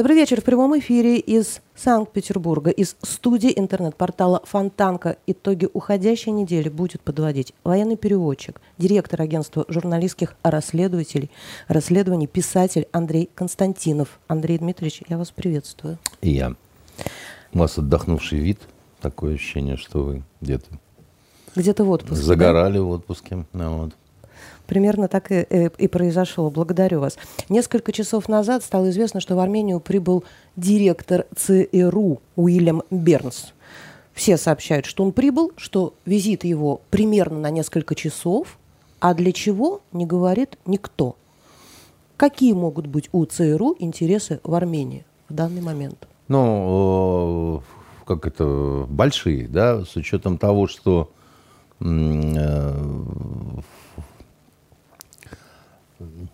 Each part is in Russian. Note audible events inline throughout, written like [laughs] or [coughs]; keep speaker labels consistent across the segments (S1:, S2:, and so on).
S1: Добрый вечер. В прямом эфире из Санкт-Петербурга, из студии интернет-портала «Фонтанка». Итоги уходящей недели будет подводить военный переводчик, директор агентства журналистских расследователей, расследований, писатель Андрей Константинов. Андрей Дмитриевич, я вас приветствую.
S2: И я. У вас отдохнувший вид. Такое ощущение, что вы где-то...
S1: Где-то в отпуске.
S2: Загорали да? в отпуске. Ну, вот.
S1: Примерно так и, и, и произошло. Благодарю вас. Несколько часов назад стало известно, что в Армению прибыл директор ЦРУ Уильям Бернс. Все сообщают, что он прибыл, что визит его примерно на несколько часов, а для чего не говорит никто. Какие могут быть у ЦРУ интересы в Армении в данный момент?
S2: Ну, как это, большие, да, с учетом того, что э,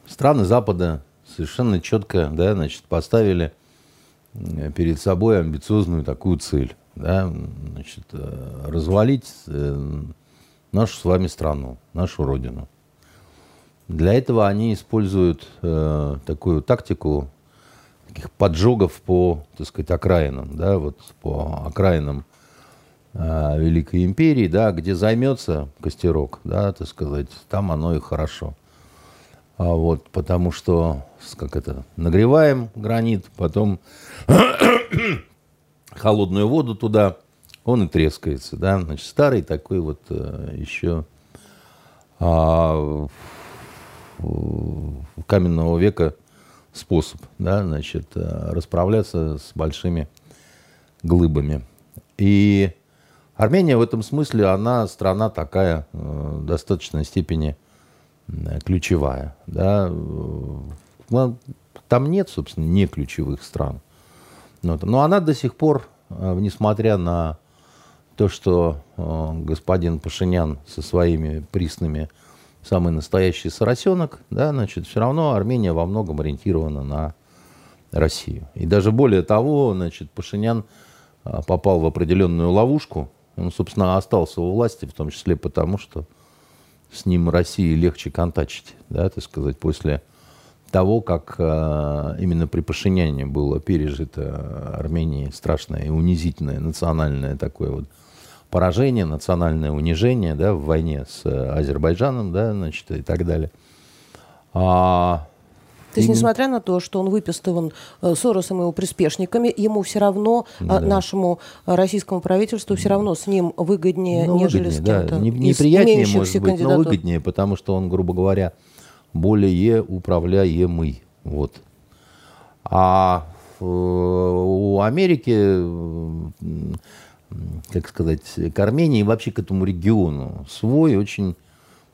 S2: страны Запада совершенно четко да, значит, поставили э, перед собой амбициозную такую цель. Да, значит, э, развалить э, нашу с вами страну, нашу родину. Для этого они используют э, такую тактику таких поджогов по, так сказать, окраинам, да, вот по окраинам э, Великой империи, да, где займется костерок, да, так сказать, там оно и хорошо. А вот, потому что, как это, нагреваем гранит, потом [coughs] холодную воду туда, он и трескается, да, значит, старый такой вот э, еще а, каменного века способ, да, значит, э, расправляться с большими глыбами. И Армения в этом смысле, она страна такая э, в достаточной степени ключевая. Да. Там нет, собственно, не ключевых стран. Но она до сих пор, э, несмотря на то, что э, господин Пашинян со своими приснами самый настоящий соросенок, да, значит, все равно Армения во многом ориентирована на Россию. И даже более того, значит, Пашинян э, попал в определенную ловушку. Он, собственно, остался у власти, в том числе потому, что с ним России легче контачить, да, так сказать, после того, как э, именно при Пашиняне было пережито Армении страшное и унизительное национальное такое вот поражение, национальное унижение, да, в войне с Азербайджаном, да, значит, и так далее.
S1: А то есть, несмотря на то, что он выпистыван э, Соросом и его приспешниками, ему все равно, э, да. нашему российскому правительству, все равно с ним выгоднее, ну, нежели выгоднее, с кем-то да.
S2: Не, неприятнее, может быть, но выгоднее, потому что он, грубо говоря, более управляемый. Вот. А э, у Америки, как сказать, к Армении и вообще к этому региону свой очень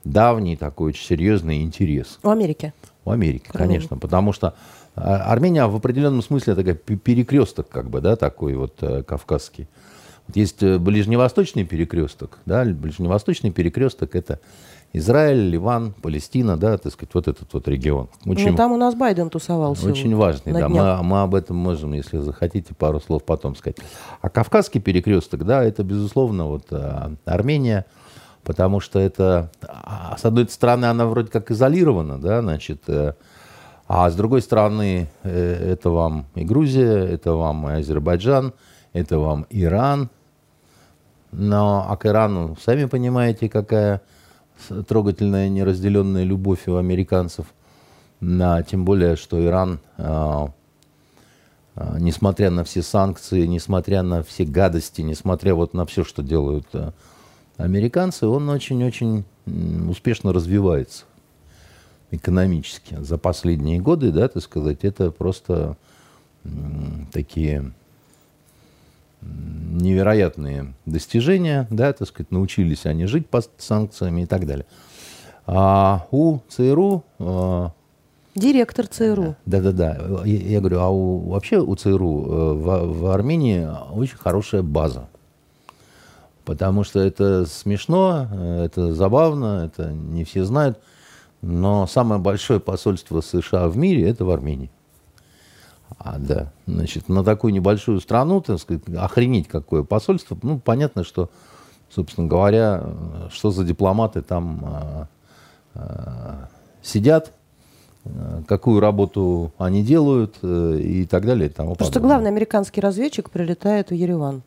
S2: давний такой очень серьезный интерес.
S1: У Америки?
S2: У Америки, конечно, потому что а, Армения в определенном смысле такая перекресток, как бы, да, такой вот э, кавказский. Вот есть э, ближневосточный перекресток, да, ближневосточный перекресток это Израиль, Ливан, Палестина, да, так сказать, вот этот вот регион.
S1: Очень, ну, там у нас Байден тусовался.
S2: Очень важный, да. Мы, мы об этом можем, если захотите, пару слов потом сказать. А Кавказский перекресток, да, это, безусловно, вот э, Армения, потому что это, а, с одной стороны, она вроде как изолирована, да, значит, э, а с другой стороны, э, это вам и Грузия, это вам и Азербайджан, это вам Иран. Но а к Ирану, сами понимаете, какая трогательная неразделенная любовь у американцев. Да, тем более, что Иран, а, а, несмотря на все санкции, несмотря на все гадости, несмотря вот на все, что делают американцы, он очень-очень успешно развивается экономически. За последние годы, да, так сказать, это просто такие невероятные достижения, да, так сказать, научились они жить под санкциями и так далее. А у ЦРУ... А,
S1: Директор ЦРУ.
S2: Да-да-да. Я, я говорю, а у, вообще у ЦРУ э, в, в Армении очень хорошая база. Потому что это смешно, это забавно, это не все знают. Но самое большое посольство США в мире это в Армении. А, да, значит, на такую небольшую страну, так сказать, охренеть какое посольство. Ну, понятно, что, собственно говоря, что за дипломаты там а, а, сидят, какую работу они делают и так далее. И тому
S1: Просто главный американский разведчик прилетает в Ереван.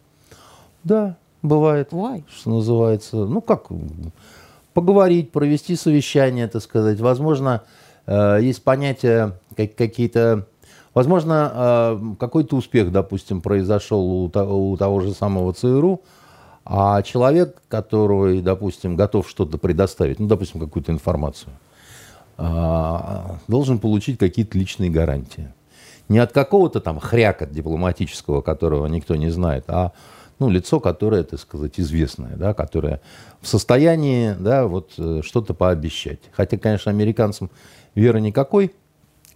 S2: Да, бывает.
S1: Why?
S2: Что называется. Ну, как поговорить, провести совещание, так сказать. Возможно, есть понятия какие-то Возможно, э, какой-то успех, допустим, произошел у того же самого ЦРУ, а человек, который, допустим, готов что-то предоставить, ну, допустим, какую-то информацию, э, должен получить какие-то личные гарантии. Не от какого-то там хряка дипломатического, которого никто не знает, а ну, лицо, которое, так сказать, известное, да, которое в состоянии да, вот, э, что-то пообещать. Хотя, конечно, американцам веры никакой –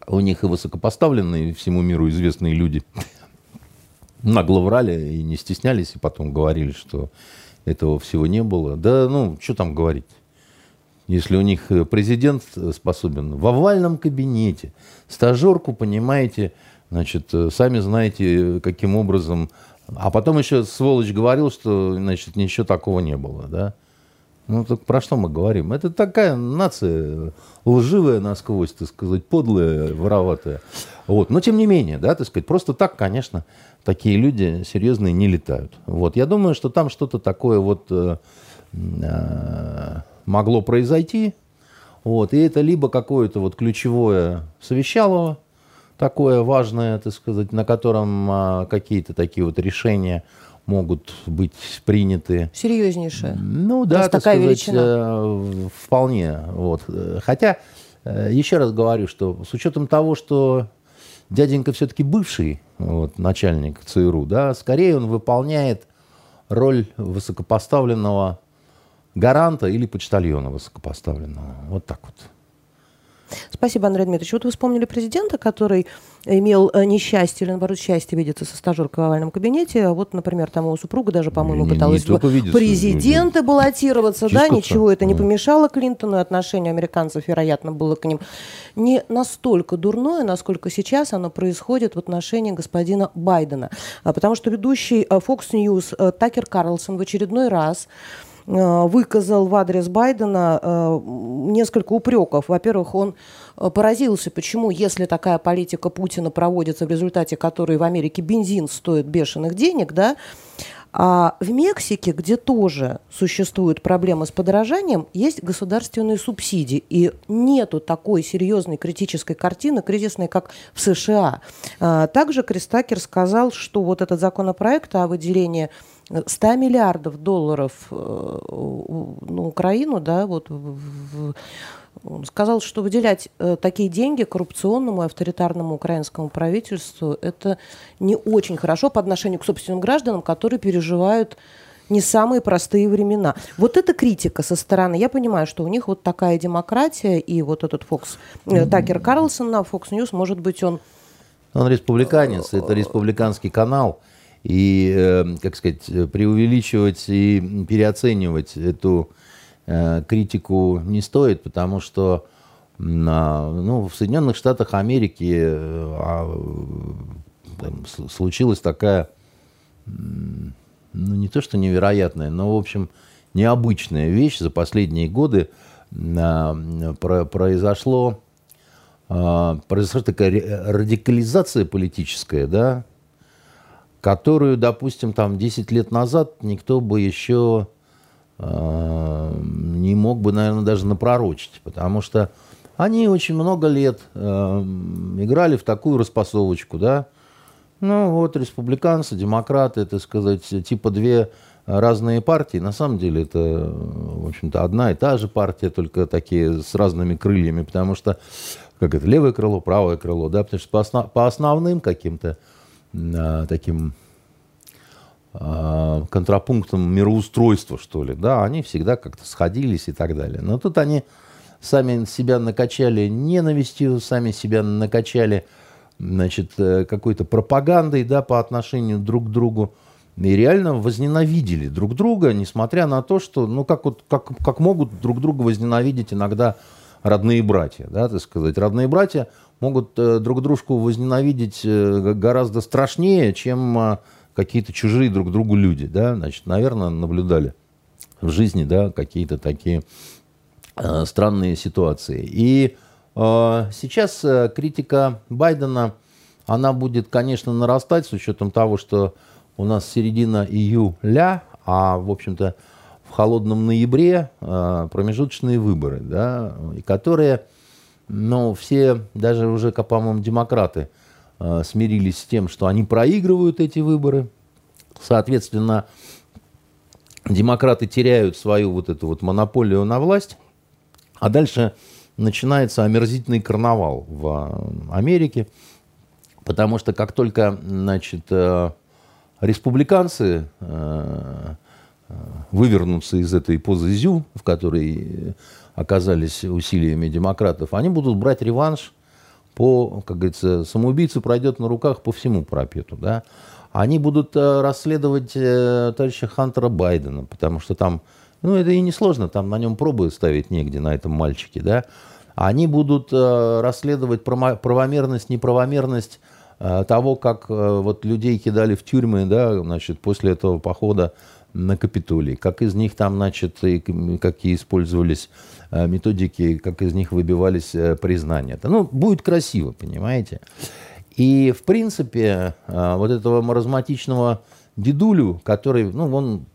S2: у них и высокопоставленные всему миру известные люди [laughs] нагло врали и не стеснялись, и потом говорили, что этого всего не было. Да, ну, что там говорить? Если у них президент способен в овальном кабинете, стажерку, понимаете, значит, сами знаете, каким образом... А потом еще сволочь говорил, что, значит, ничего такого не было, да? Ну, так про что мы говорим? Это такая нация лживая насквозь, так сказать, подлая, вороватая. Вот. Но тем не менее, да, так сказать, просто так, конечно, такие люди серьезные не летают. Вот. Я думаю, что там что-то такое вот э, э, могло произойти. Вот. И это либо какое-то вот ключевое совещалово, такое важное, так сказать, на котором э, какие-то такие вот решения могут быть приняты.
S1: Серьезнейшие.
S2: Ну да, так такая сказать, величина. Э, вполне. Вот. Хотя, э, еще раз говорю, что с учетом того, что дяденька все-таки бывший вот, начальник ЦРУ, да, скорее он выполняет роль высокопоставленного гаранта или почтальона высокопоставленного. Вот так вот.
S1: Спасибо, Андрей Дмитриевич. Вот вы вспомнили президента, который имел э, несчастье или, наоборот, счастье видеться со стажеркой в овальном кабинете. А вот, например, там его супруга даже, по-моему, не, пыталась не, не президента баллотироваться. Да, ничего это не помешало Клинтону, и отношение американцев, вероятно, было к ним не настолько дурное, насколько сейчас оно происходит в отношении господина Байдена. А потому что ведущий э, Fox News э, Такер Карлсон в очередной раз выказал в адрес Байдена э, несколько упреков. Во-первых, он э, поразился, почему, если такая политика Путина проводится, в результате которой в Америке бензин стоит бешеных денег, да, а в Мексике, где тоже существуют проблемы с подорожанием, есть государственные субсидии. И нету такой серьезной критической картины, кризисной, как в США. Также Кристакер сказал, что вот этот законопроект о выделении 100 миллиардов долларов э, на Украину, да, вот сказал, что выделять э, такие деньги коррупционному и авторитарному украинскому правительству это не очень хорошо по отношению к собственным гражданам, которые переживают не самые простые времена. Вот эта критика со стороны, я понимаю, что у них вот такая демократия, и вот этот Фокс, э, Такер Карлсон на Fox News, может быть, он...
S2: Он республиканец, это республиканский канал, и, э, как сказать, преувеличивать и переоценивать эту э, критику не стоит, потому что ну, в Соединенных Штатах Америки э, а, там, случилась такая, ну не то что невероятная, но, в общем, необычная вещь за последние годы. Произошло, а, произошла такая радикализация политическая, да, которую, допустим, там 10 лет назад никто бы еще э, не мог бы, наверное, даже напророчить, потому что они очень много лет э, играли в такую распасовочку, да, ну вот республиканцы, демократы, это сказать, типа две разные партии. На самом деле это, в общем-то, одна и та же партия, только такие с разными крыльями, потому что, как это, левое крыло, правое крыло, да, потому что по, основ, по основным каким-то а, таким а, контрапунктом мироустройства, что ли, да, они всегда как-то сходились и так далее. Но тут они сами себя накачали ненавистью, сами себя накачали, значит, э, какой-то пропагандой, да, по отношению друг к другу. И реально возненавидели друг друга, несмотря на то, что, ну, как, вот, как, как могут друг друга возненавидеть иногда родные братья, да, так сказать. Родные братья могут э, друг дружку возненавидеть э, гораздо страшнее, чем э, какие-то чужие друг другу люди, да, значит, наверное, наблюдали в жизни, да, какие-то такие странные ситуации. И сейчас критика Байдена, она будет, конечно, нарастать с учетом того, что у нас середина июля, а, в общем-то, в холодном ноябре промежуточные выборы, да, и которые, ну, все, даже уже, по-моему, демократы смирились с тем, что они проигрывают эти выборы. Соответственно, демократы теряют свою вот эту вот монополию на власть, а дальше начинается омерзительный карнавал в Америке, потому что как только, значит, э, республиканцы э, э, вывернутся из этой позы зю, в которой оказались усилиями демократов, они будут брать реванш по, как говорится, самоубийца пройдет на руках по всему пропету, да. Они будут расследовать товарища Хантера Байдена, потому что там ну, это и не сложно, там на нем пробы ставить негде, на этом мальчике, да. Они будут э, расследовать правомерность, неправомерность э, того, как э, вот людей кидали в тюрьмы, да, значит, после этого похода на Капитолий, как из них там, значит, и какие использовались э, методики, как из них выбивались э, признания. Ну, будет красиво, понимаете? И, в принципе, э, вот этого маразматичного дедулю, который, ну, он,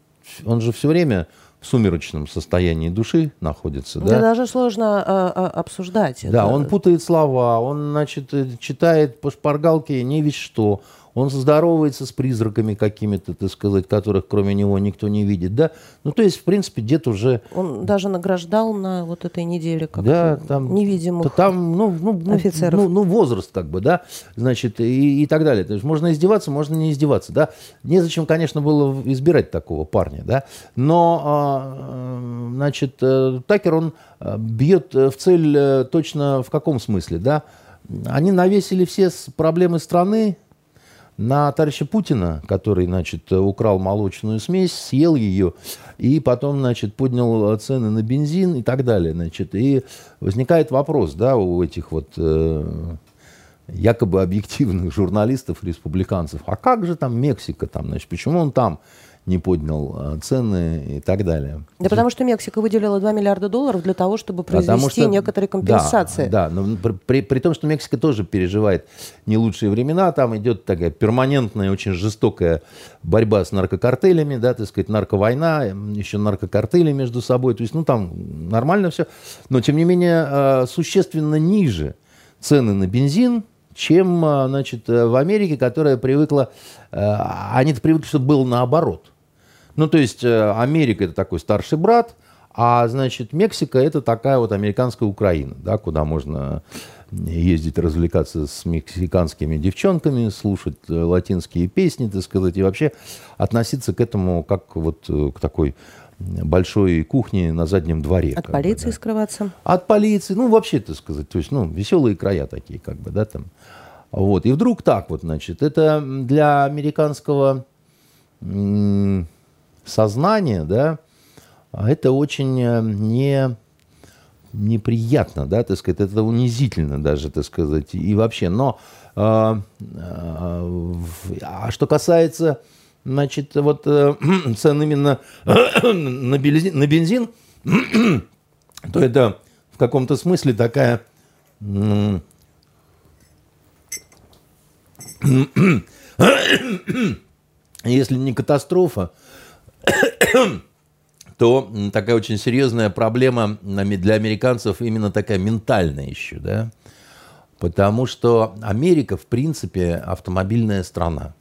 S2: он же все время сумеречном состоянии души находится.
S1: Да, да? даже сложно а, а, обсуждать.
S2: Да, это. он путает слова, он, значит, э, читает по шпаргалке не весь что. Он здоровается с призраками какими-то, так сказать, которых кроме него никто не видит, да. Ну, то есть, в принципе, дед уже...
S1: Он даже награждал на вот этой неделе как да, там, невидимых
S2: там, ну, ну, ну, офицеров. Ну, ну, возраст как бы, да, значит, и, и так далее. То есть можно издеваться, можно не издеваться, да. Незачем, конечно, было избирать такого парня, да. Но, а, значит, э, Такер, он э, бьет в цель э, точно в каком смысле, да. Они навесили все проблемы страны на товарища Путина, который, значит, украл молочную смесь, съел ее, и потом, значит, поднял цены на бензин и так далее, значит. И возникает вопрос, да, у этих вот э, якобы объективных журналистов, республиканцев, а как же там Мексика, там, значит, почему он там не поднял э, цены и так далее.
S1: Да потому что Мексика выделила 2 миллиарда долларов для того, чтобы произвести что, некоторые компенсации.
S2: Да, да но при, при том, что Мексика тоже переживает не лучшие времена, там идет такая перманентная, очень жестокая борьба с наркокартелями, да, так сказать, нарковойна, еще наркокартели между собой, то есть, ну, там нормально все, но, тем не менее, э, существенно ниже цены на бензин, чем, э, значит, в Америке, которая привыкла, они-то привыкли, чтобы было наоборот. Ну, то есть э, Америка это такой старший брат, а, значит, Мексика это такая вот американская Украина, да, куда можно ездить развлекаться с мексиканскими девчонками, слушать э, латинские песни, так сказать, и вообще относиться к этому как вот э, к такой большой кухне на заднем дворе.
S1: От полиции бы, да. скрываться?
S2: От полиции, ну, вообще, так сказать, то есть, ну, веселые края такие, как бы, да, там. Вот, и вдруг так вот, значит, это для американского сознание, да, это очень э, не, неприятно, да, так сказать, это унизительно даже, так сказать, и вообще, но, а, а, что касается, значит, вот [clears throat] цен именно [clears throat] на бензин, на [clears throat] бензин то это в каком-то смысле такая если не катастрофа, [coughs] то такая очень серьезная проблема для американцев именно такая ментальная еще, да, потому что Америка, в принципе, автомобильная страна.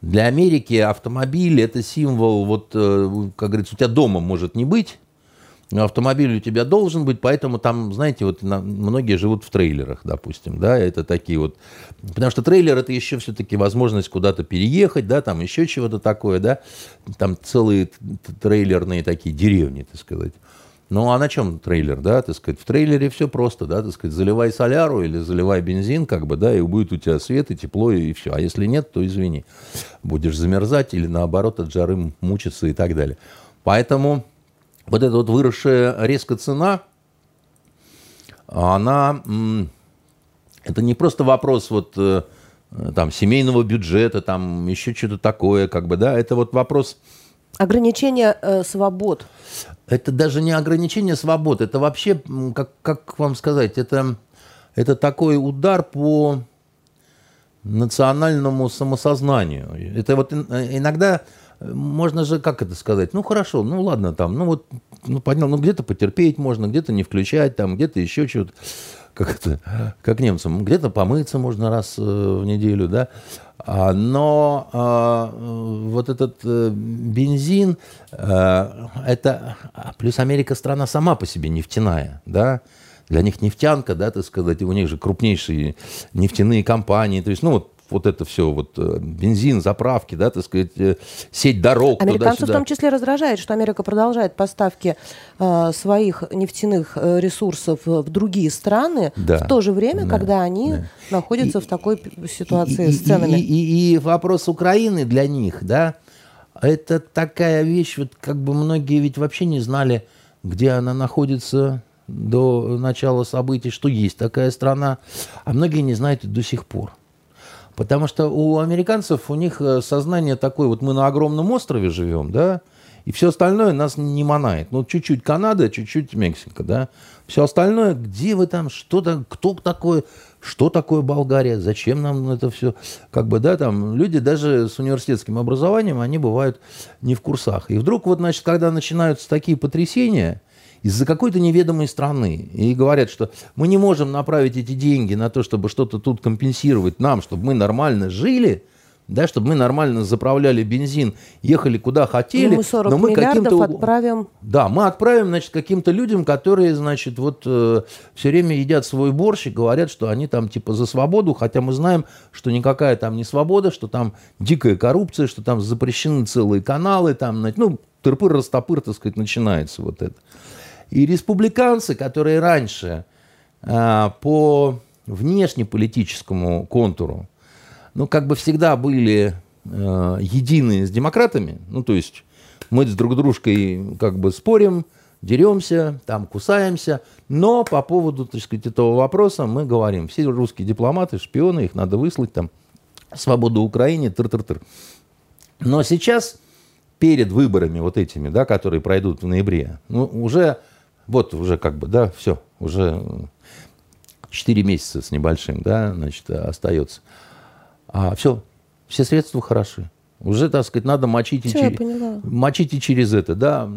S2: Для Америки автомобиль – это символ, вот, э, как говорится, у тебя дома может не быть, автомобиль у тебя должен быть, поэтому там, знаете, вот на, многие живут в трейлерах, допустим, да, это такие вот, потому что трейлер это еще все-таки возможность куда-то переехать, да, там еще чего-то такое, да, там целые трейлерные такие деревни, так сказать. Ну, а на чем трейлер, да, так сказать, в трейлере все просто, да, так сказать, заливай соляру или заливай бензин, как бы, да, и будет у тебя свет и тепло, и все. А если нет, то извини, будешь замерзать или наоборот от жары мучиться и так далее. Поэтому вот эта вот выросшая резко цена, она, это не просто вопрос вот э, там семейного бюджета, там еще что-то такое, как бы, да, это вот вопрос...
S1: Ограничение э, свобод.
S2: это даже не ограничение свобод, это вообще, как, как вам сказать, это, это такой удар по национальному самосознанию. Это вот иногда можно же, как это сказать, ну хорошо, ну ладно, там, ну вот, ну понял, ну где-то потерпеть можно, где-то не включать, там, где-то еще что-то, как это, как немцам, где-то помыться можно раз э, в неделю, да, а, но а, вот этот а, бензин, а, это, плюс Америка страна сама по себе нефтяная, да, для них нефтянка, да, так сказать, у них же крупнейшие нефтяные компании, то есть, ну, вот вот это все, вот э, бензин, заправки, да, так сказать, э, сеть дорог.
S1: Американцев в том числе раздражает, что Америка продолжает поставки э, своих нефтяных э, ресурсов в другие страны да, в то же время, да, когда они да. находятся и, в такой ситуации и, с ценами.
S2: И, и, и вопрос Украины для них, да, это такая вещь, вот как бы многие ведь вообще не знали, где она находится до начала событий, что есть такая страна, а многие не знают до сих пор. Потому что у американцев, у них э, сознание такое, вот мы на огромном острове живем, да, и все остальное нас не манает. Ну, чуть-чуть Канада, чуть-чуть Мексика, да. Все остальное, где вы там, что там, кто такой, что такое Болгария, зачем нам это все, как бы, да, там, люди даже с университетским образованием, они бывают не в курсах. И вдруг вот, значит, когда начинаются такие потрясения, из-за какой-то неведомой страны. И говорят, что мы не можем направить эти деньги на то, чтобы что-то тут компенсировать нам, чтобы мы нормально жили, да, чтобы мы нормально заправляли бензин, ехали куда хотели. Ну,
S1: мы 40 но мы миллиардов отправим.
S2: Да, мы отправим, значит, каким-то людям, которые, значит, вот э, все время едят свой борщ и говорят, что они там типа за свободу, хотя мы знаем, что никакая там не свобода, что там дикая коррупция, что там запрещены целые каналы, там, ну, тырпыр-растопыр, так сказать, начинается вот это. И республиканцы, которые раньше а, по внешнеполитическому контуру, ну, как бы всегда были а, едины с демократами, ну, то есть мы с друг дружкой как бы спорим, деремся, там кусаемся, но по поводу, так сказать, этого вопроса мы говорим, все русские дипломаты, шпионы, их надо выслать, там, свободу Украине, тыр-тыр-тыр. Но сейчас, перед выборами вот этими, да, которые пройдут в ноябре, ну, уже вот уже как бы, да, все, уже 4 месяца с небольшим, да, значит, остается. А все, все средства хороши. Уже, так сказать, надо мочить и, через, мочить и через это, да.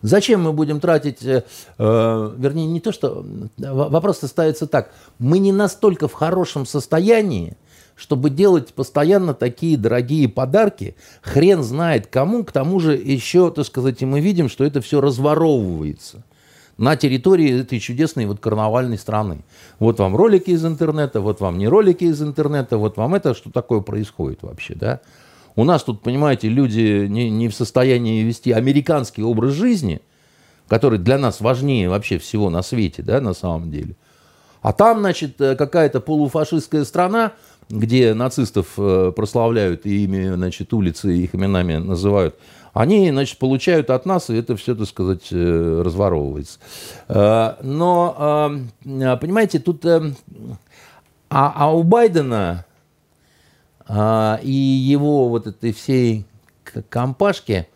S2: Зачем мы будем тратить, э, э вернее, не то, что... Вопрос ставится так. Мы не настолько в хорошем состоянии, чтобы делать постоянно такие дорогие подарки, хрен знает кому, к тому же еще, так сказать, и мы видим, что это все разворовывается на территории этой чудесной вот карнавальной страны. Вот вам ролики из интернета, вот вам не ролики из интернета, вот вам это, что такое происходит вообще, да? У нас тут, понимаете, люди не, не в состоянии вести американский образ жизни, который для нас важнее вообще всего на свете, да, на самом деле. А там, значит, э, какая-то полуфашистская страна, где нацистов э, прославляют и ими, значит, улицы их именами называют, они, значит, получают от нас, и это все, так сказать, э, разворовывается. Э, но, понимаете, тут... А, а у Байдена и его вот этой всей компашки,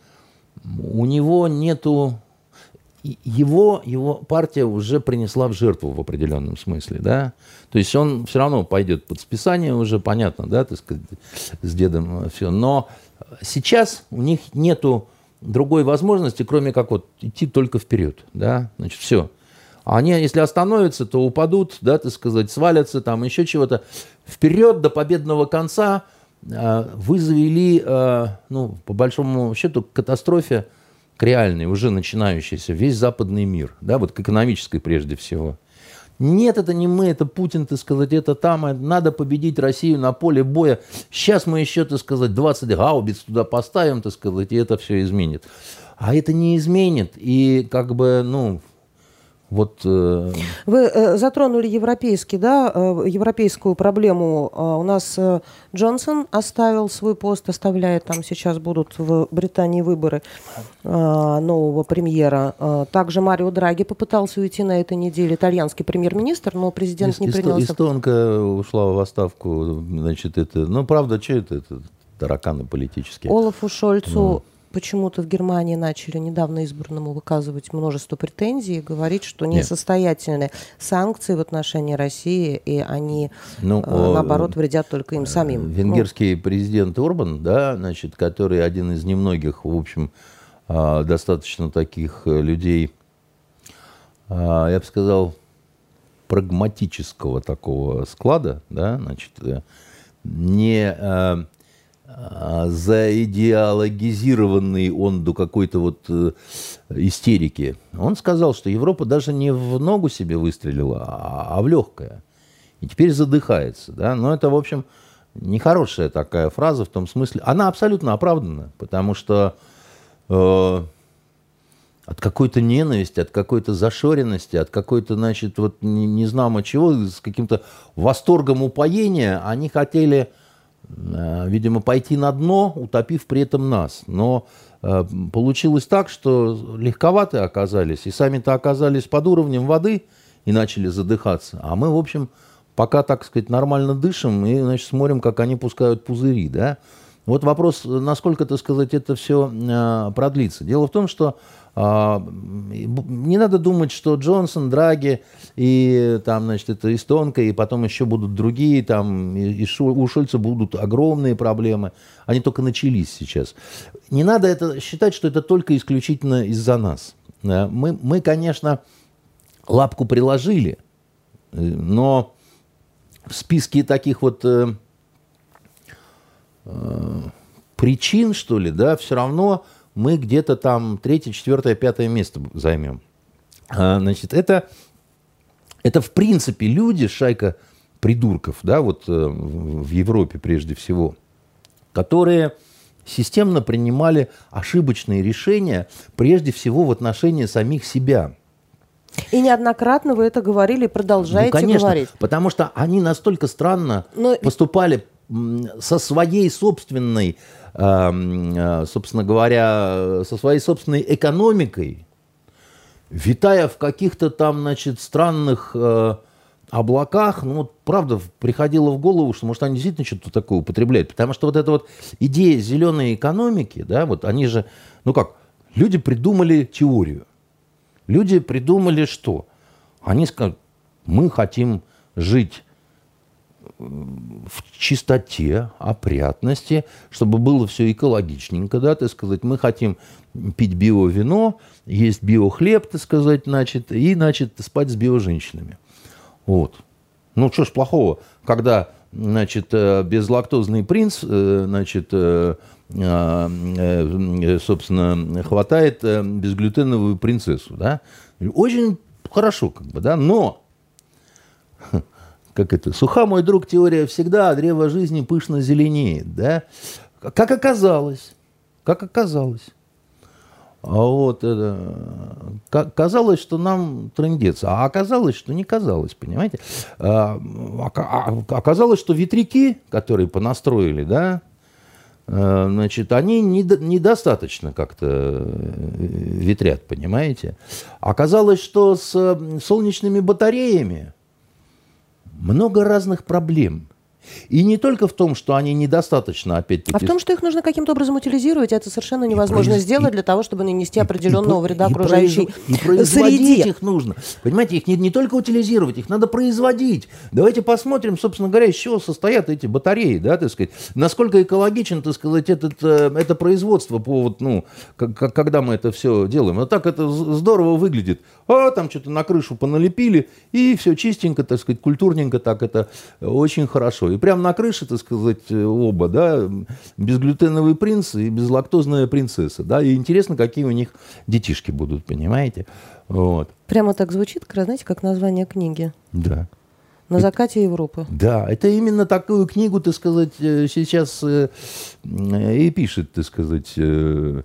S2: у него нету его, его партия уже принесла в жертву в определенном смысле, да, то есть он все равно пойдет под списание уже, понятно, да, так сказать, с дедом все, но сейчас у них нету другой возможности, кроме как вот идти только вперед, да, значит, все. Они, если остановятся, то упадут, да, так сказать, свалятся, там еще чего-то. Вперед до победного конца э, вы завели, э, ну, по большому счету, к катастрофе, реальной, уже начинающейся, весь западный мир, да, вот к экономической прежде всего. Нет, это не мы, это Путин, ты сказать, это там, надо победить Россию на поле боя. Сейчас мы еще, так сказать, 20 гаубиц туда поставим, так сказать, и это все изменит. А это не изменит. И как бы, ну, вот, э...
S1: Вы э, затронули европейский, да, э, европейскую проблему. Э, у нас э, Джонсон оставил свой пост, оставляет, там сейчас будут в Британии выборы э, нового премьера. Э, также Марио Драги попытался уйти на этой неделе, итальянский премьер-министр, но президент Эст, не принялся.
S2: Эстонка ушла в отставку, значит, это, ну, правда, что это, это тараканы политические.
S1: Олафу Шольцу почему-то в Германии начали недавно избранному выказывать множество претензий и говорить, что несостоятельны санкции в отношении России, и они, ну, э, наоборот, вредят только им самим.
S2: Ну. Венгерский ну. президент Орбан, да, значит, который один из немногих, в общем, а, достаточно таких э, людей, я бы сказал, прагматического такого склада, да, значит, э, не э, заидеологизированный он до какой-то вот э, истерики. Он сказал, что Европа даже не в ногу себе выстрелила, а, а в легкое. И теперь задыхается. Да? Но это, в общем, нехорошая такая фраза в том смысле. Она абсолютно оправдана, потому что э, от какой-то ненависти, от какой-то зашоренности, от какой-то, значит, вот не, не знамо чего, с каким-то восторгом упоения, они хотели, видимо, пойти на дно, утопив при этом нас. Но э, получилось так, что легковаты оказались, и сами-то оказались под уровнем воды и начали задыхаться. А мы, в общем, пока, так сказать, нормально дышим и, значит, смотрим, как они пускают пузыри, да. Вот вопрос, насколько, так сказать, это все э, продлится. Дело в том, что не надо думать, что Джонсон, Драги и там, значит, это эстонка, и потом еще будут другие, там, и у Шольца будут огромные проблемы. Они только начались сейчас. Не надо это считать, что это только исключительно из-за нас. Мы, мы, конечно, лапку приложили, но в списке таких вот э, э, причин, что ли, да, все равно мы где-то там третье, четвертое, пятое место займем. А, значит, это, это в принципе люди, шайка придурков, да, вот э, в Европе прежде всего, которые системно принимали ошибочные решения, прежде всего в отношении самих себя.
S1: И неоднократно вы это говорили и продолжаете ну, конечно, говорить.
S2: Потому что они настолько странно Но... поступали со своей собственной Эм, э, собственно говоря, со своей собственной экономикой, витая в каких-то там, значит, странных э, облаках, ну, вот, правда, приходило в голову, что, может, они действительно что-то такое употребляют. Потому что вот эта вот идея зеленой экономики, да, вот они же, ну как, люди придумали теорию. Люди придумали что? Они сказали, мы хотим жить в чистоте, опрятности, чтобы было все экологичненько, да, так сказать. Мы хотим пить био-вино, есть биохлеб, так сказать, значит, и, значит, спать с био-женщинами. Вот. Ну, что ж плохого, когда, значит, э, безлактозный принц, э, значит, э, собственно, хватает безглютеновую принцессу, да. Очень хорошо, как бы, да, но [laughs] как это, суха, мой друг, теория всегда, а древо жизни пышно зеленеет, да? Как оказалось, как оказалось. А вот это, казалось, что нам трындец, а оказалось, что не казалось, понимаете? А, а, оказалось, что ветряки, которые понастроили, да, э, значит, они недостаточно как-то э, ветрят, понимаете? Оказалось, что с солнечными батареями много разных проблем. И не только в том, что они недостаточно, опять-таки...
S1: А в том, что их нужно каким-то образом утилизировать, это совершенно невозможно произ... сделать для того, чтобы нанести определенного и, вреда и, окружающей
S2: и, произ... и производить их нужно. Понимаете, их не, не только утилизировать, их надо производить. Давайте посмотрим, собственно говоря, из чего состоят эти батареи, да, так сказать. Насколько экологичен, так сказать, этот, э, это производство, по, вот, ну, как, когда мы это все делаем. Вот так это здорово выглядит. А, там что-то на крышу поналепили, и все чистенько, так сказать, культурненько так это очень хорошо. И прямо на крыше, так сказать, оба, да, безглютеновый принц и безлактозная принцесса, да, и интересно, какие у них детишки будут, понимаете? Вот.
S1: Прямо так звучит, знаете, как название книги.
S2: Да.
S1: На закате Европы.
S2: Да, это именно такую книгу, так сказать, э, сейчас э, и пишет, так сказать, э,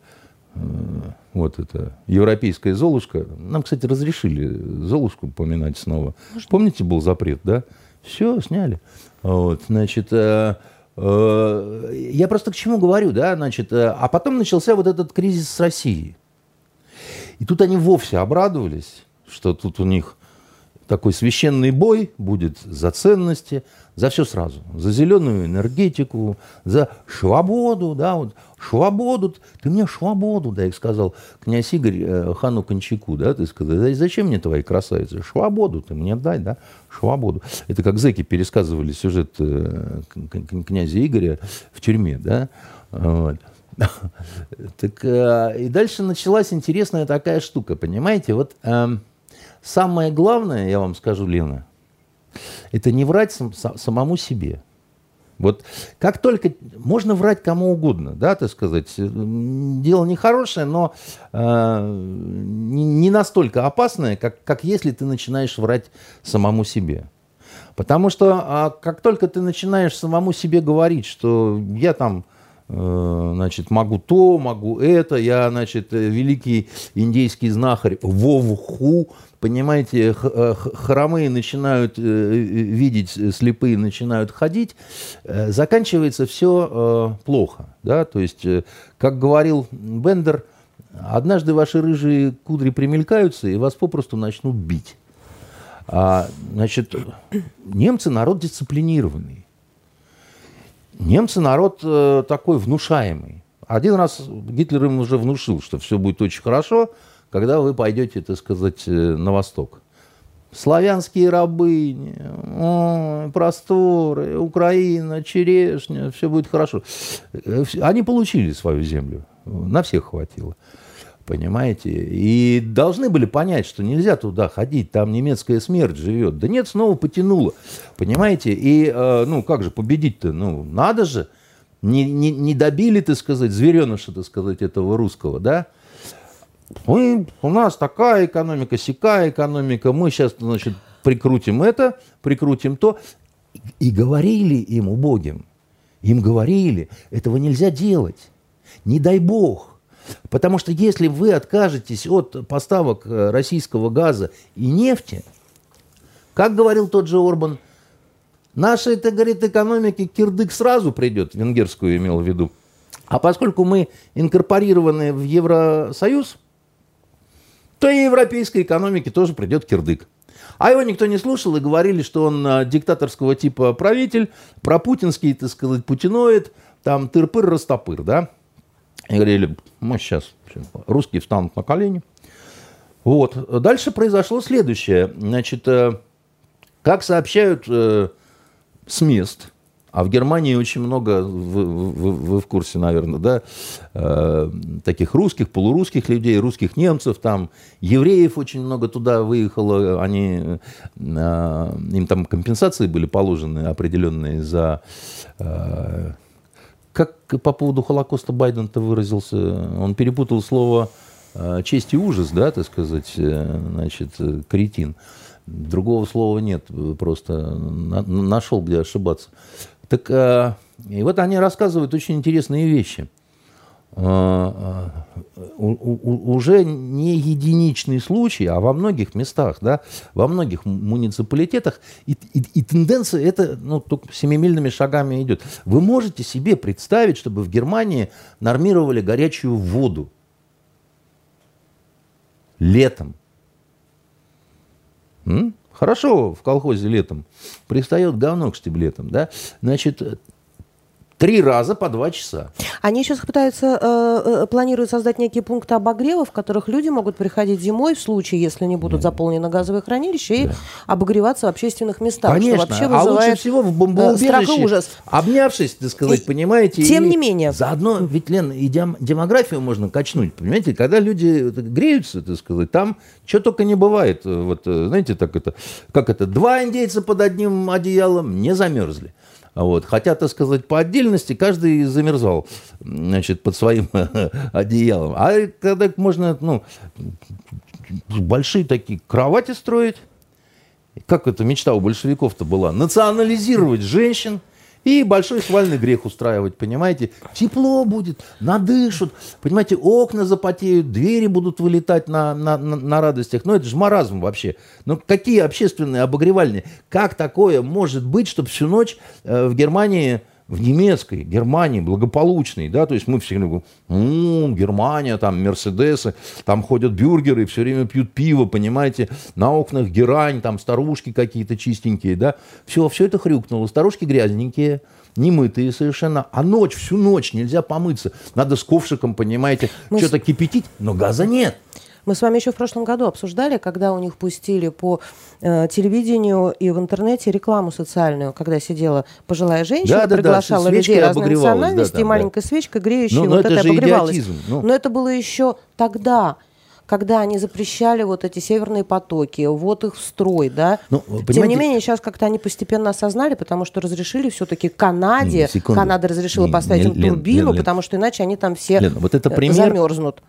S2: вот это европейская Золушка. Нам, кстати, разрешили Золушку упоминать снова. Может, Помните, был запрет, да? Все, сняли. Вот, значит, э, э, я просто к чему говорю, да, значит, э, а потом начался вот этот кризис с Россией. И тут они вовсе обрадовались, что тут у них такой священный бой будет за ценности, за все сразу. За зеленую энергетику, за свободу, да, вот Швободу, ты мне швободу дай, сказал князь Игорь э, хану Кончаку, да, ты сказал, зачем мне твои красавицы? Швободу ты мне дай, да, швободу. Это как зэки пересказывали сюжет э, князя Игоря в тюрьме, да, вот. [laughs] Так, э, и дальше началась интересная такая штука, понимаете? Вот э, самое главное, я вам скажу, Лена, это не врать сам, самому себе. Вот как только можно врать кому угодно, да, так сказать, дело нехорошее, но э, не, не настолько опасное, как, как если ты начинаешь врать самому себе. Потому что а, как только ты начинаешь самому себе говорить, что я там Э, значит, могу то, могу это, я, значит, э, великий индейский знахарь Вовху, понимаете, э, хромые начинают видеть, слепые начинают ходить, заканчивается все плохо, да, то есть, как говорил Бендер, однажды ваши рыжие кудри примелькаются и вас попросту начнут бить. А, значит, немцы народ дисциплинированный. Немцы народ э, такой внушаемый. Один раз Гитлер им уже внушил, что все будет очень хорошо, когда вы пойдете, так сказать, э, на восток. Славянские рабыни, о, просторы, Украина, черешня, все будет хорошо. Э, они получили свою землю, на всех хватило. Понимаете? И должны были понять, что нельзя туда ходить, там немецкая смерть живет. Да нет, снова потянуло. Понимаете? И, э, ну, как же победить-то? Ну, надо же. Не, не, не добили, так сказать, звереныша, так сказать, этого русского, да? Мы, у нас такая экономика, сякая экономика, мы сейчас, значит, прикрутим это, прикрутим то. И говорили им, убогим, им говорили, этого нельзя делать. Не дай бог. Потому что если вы откажетесь от поставок э, российского газа и нефти, как говорил тот же Орбан, наша, это, говорит, экономики кирдык сразу придет, венгерскую имел в виду. А поскольку мы инкорпорированы в Евросоюз, то и европейской экономике тоже придет кирдык. А его никто не слушал и говорили, что он э, диктаторского типа правитель, пропутинский, так сказать, путиноид, там тыр-пыр-растопыр, да? И говорили, мы сейчас, русские встанут на колени. Вот. Дальше произошло следующее. Значит, э, как сообщают э, с мест, а в Германии очень много, вы, вы, вы в курсе, наверное, да, э, таких русских, полурусских людей, русских немцев, там евреев очень много туда выехало, они, им там компенсации были положены определенные за как по поводу Холокоста Байден-то выразился? Он перепутал слово э, честь и ужас, да, так сказать, э, значит, э, кретин. Другого слова нет, просто нашел, где ошибаться. Так, и вот они рассказывают очень интересные вещи – а, а, уже не единичный случай, а во многих местах, да, во многих муниципалитетах, и, и, и тенденция это ну, только семимильными шагами идет. Вы можете себе представить, чтобы в Германии нормировали горячую воду летом? М? Хорошо, в колхозе летом пристает говно к стеблетам, да? Значит, Три раза по два часа.
S1: Они сейчас пытаются, э, э, планируют создать некие пункты обогрева, в которых люди могут приходить зимой в случае, если не будут заполнены газовые хранилища, и да. обогреваться в общественных местах.
S2: Конечно, что вообще вызывает, а лучше всего в бомбоубежище, страх и ужас. обнявшись, так сказать, и, понимаете.
S1: Тем и не менее.
S2: Заодно, ведь, Лен, и дем, демографию можно качнуть, понимаете, когда люди греются, так сказать, там что только не бывает. Вот, э, знаете, так это, как это, два индейца под одним одеялом не замерзли. Вот. Хотя, так сказать, по отдельности каждый замерзал значит, под своим [laughs] одеялом. А когда можно ну, большие такие кровати строить, как это мечта у большевиков-то была, национализировать женщин – и большой свальный грех устраивать, понимаете? Тепло будет, надышут, понимаете, окна запотеют, двери будут вылетать на, на, на, радостях. Ну, это же маразм вообще. Ну, какие общественные обогревальные? Как такое может быть, чтобы всю ночь э, в Германии в немецкой Германии благополучной, да, то есть мы все говорим, м-м, Германия, там Мерседесы, там ходят бюргеры, все время пьют пиво, понимаете, на окнах герань, там старушки какие-то чистенькие, да, все, все это хрюкнуло, старушки грязненькие, немытые совершенно, а ночь, всю ночь нельзя помыться. Надо с ковшиком, понимаете,
S1: Мы
S2: что-то кипятить, но газа нет.
S1: Мы с вами еще в прошлом году обсуждали, когда у них пустили по э, телевидению и в интернете рекламу социальную, когда сидела пожилая женщина,
S2: Да-да-да,
S1: приглашала
S2: с свечкой
S1: людей разной
S2: обогревалась, да, там,
S1: и
S2: да.
S1: свечкой, греющей,
S2: Ну, но
S1: вот
S2: это
S1: это,
S2: же
S1: обогревалась.
S2: идиотизм, ну.
S1: Но это было еще тогда когда они запрещали вот эти северные потоки, вот их в строй, да.
S2: Ну,
S1: Тем не менее, сейчас как-то они постепенно осознали, потому что разрешили все-таки Канаде,
S2: Не, секунду.
S1: Канада разрешила
S2: Не,
S1: поставить
S2: не,
S1: им турбину,
S2: Лен, Лен.
S1: потому что иначе они там все
S2: Лен, вот это
S1: э,
S2: пример-
S1: замерзнут.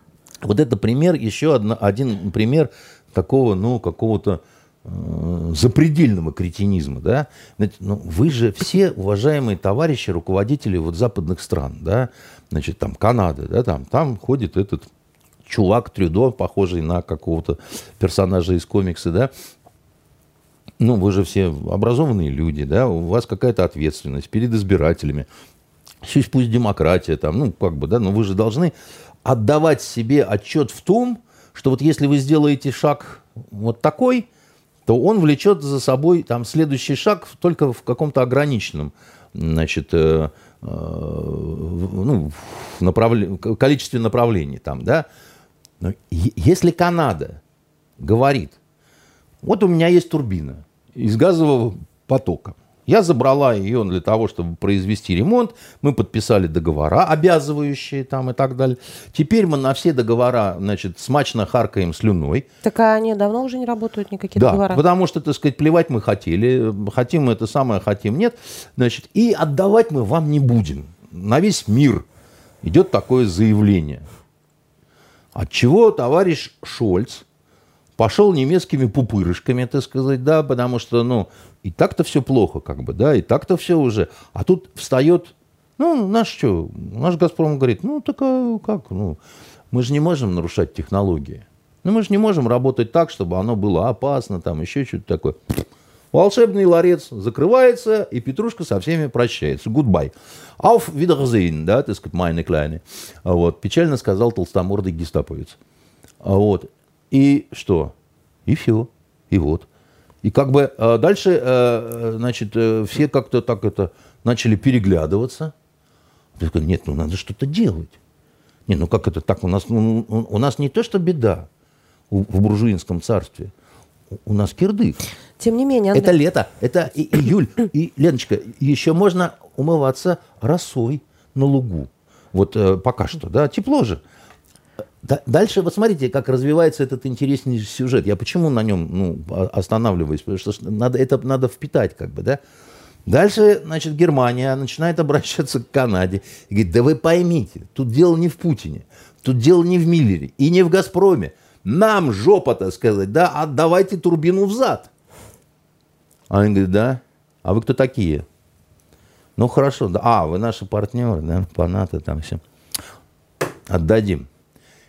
S2: Вот это пример, еще одно- один пример такого, ну, какого-то э, запредельного кретинизма, да. Знаете, ну, вы же все, уважаемые товарищи, руководители вот западных стран, да, значит, там Канады, да, там, там ходит этот чувак Трюдо, похожий на какого-то персонажа из комикса, да, ну, вы же все образованные люди, да, у вас какая-то ответственность перед избирателями. Пусть, пусть демократия там, ну, как бы, да, но вы же должны отдавать себе отчет в том, что вот если вы сделаете шаг вот такой, то он влечет за собой там следующий шаг только в каком-то ограниченном, значит, э, э, ну, к- количестве направлений там, да. Но если Канада говорит, вот у меня есть турбина из газового потока. Я забрала ее для того, чтобы произвести ремонт. Мы подписали договора, обязывающие там и так далее. Теперь мы на все договора, значит, смачно харкаем слюной.
S1: Так а они давно уже не работают, никакие
S2: Да,
S1: договора?
S2: потому что, так сказать, плевать мы хотели. Хотим мы это самое, хотим нет. Значит, и отдавать мы вам не будем. На весь мир идет такое заявление. От чего товарищ Шольц пошел немецкими пупырышками, так сказать, да, потому что, ну, и так-то все плохо, как бы, да, и так-то все уже. А тут встает, ну, наш что, наш «Газпром» говорит, ну, так а как, ну, мы же не можем нарушать технологии. Ну, мы же не можем работать так, чтобы оно было опасно, там, еще что-то такое. Волшебный ларец закрывается, и Петрушка со всеми прощается. Goodbye. Auf Wiedersehen, да, так сказать, meine kleine. Вот, печально сказал толстомордый гестаповец. А Вот. И что? И все. И вот. И как бы э, дальше, э, значит, э, все как-то так это начали переглядываться. Я нет, ну надо что-то делать. Не, ну как это так? У нас, ну, у у нас не то, что беда в буржуинском царстве. У- У нас кирдык.
S1: Тем не менее, Андрей,
S2: Это лето, это и- июль. И, Леночка, еще можно умываться росой на лугу. Вот э, пока что, да, тепло же. Да- дальше, вот смотрите, как развивается этот интересный сюжет. Я почему на нем ну, останавливаюсь? Потому что надо, это надо впитать, как бы, да. Дальше, значит, Германия начинает [laughs] обращаться к Канаде и говорит, да вы поймите, тут дело не в Путине, тут дело не в Миллере и не в Газпроме. Нам жопа, так сказать, да, отдавайте турбину взад. А они говорят, да? А вы кто такие? Ну, хорошо, да. А, вы наши партнеры, да, по НАТО там все. Отдадим.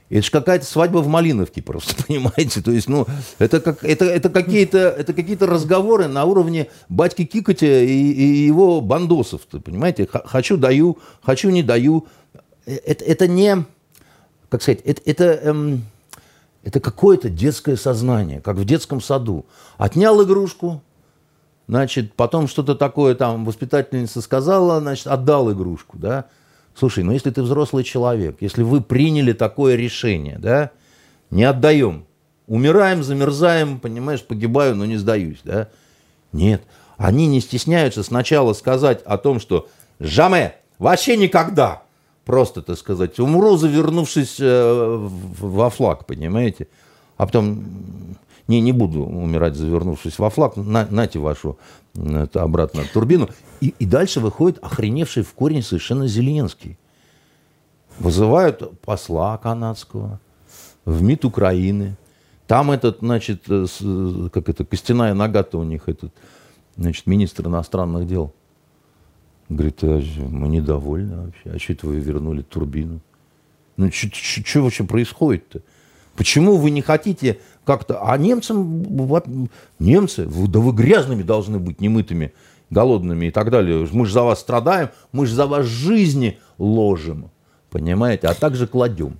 S2: Это же какая-то свадьба в Малиновке просто, [laughs] понимаете? То есть, ну, это, как, это, это, какие-то, это какие-то разговоры на уровне батьки Кикотя и, и его бандосов, понимаете? Хочу, даю, хочу, не даю. Э, Это, это не, как сказать, это, это, эм, это какое-то детское сознание, как в детском саду. Отнял игрушку, Значит, потом что-то такое там воспитательница сказала, значит, отдал игрушку, да. Слушай, ну если ты взрослый человек, если вы приняли такое решение, да, не отдаем. Умираем, замерзаем, понимаешь, погибаю, но не сдаюсь, да. Нет, они не стесняются сначала сказать о том, что «Жаме, вообще никогда!» Просто, так сказать, умру, завернувшись э, во флаг, понимаете? А потом, не, не буду умирать, завернувшись во флаг, на, нате вашу это, обратно турбину. И, и дальше выходит охреневший в корень совершенно Зеленский. Вызывают посла канадского в МИД Украины. Там этот, значит, э, э, как это, костяная нога-то у них, этот, значит, министр иностранных дел. Говорит, а мы недовольны вообще. А что это вы вернули турбину? Ну, что вообще происходит-то? Почему вы не хотите как-то... А немцам... вот, Немцы, вы- да вы грязными должны быть, немытыми, голодными и так далее. Мы же за вас страдаем, мы же за вас жизни ложим. Понимаете? А также кладем.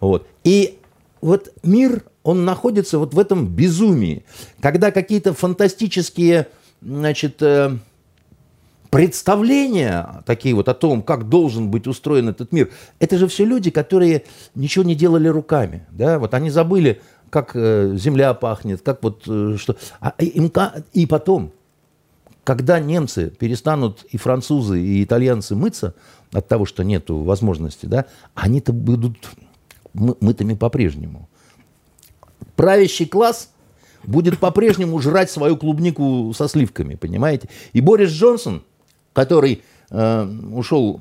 S2: Вот. И вот мир, он находится вот в этом безумии. Когда какие-то фантастические, значит, э, представления такие вот о том, как должен быть устроен этот мир, это же все люди, которые ничего не делали руками. Да? Вот они забыли, как э, земля пахнет, как вот э, что. А, им, и потом, когда немцы перестанут и французы, и итальянцы мыться от того, что нет возможности, да, они-то будут мытыми по-прежнему. Правящий класс будет по-прежнему жрать свою клубнику со сливками, понимаете? И Борис Джонсон, который э, ушел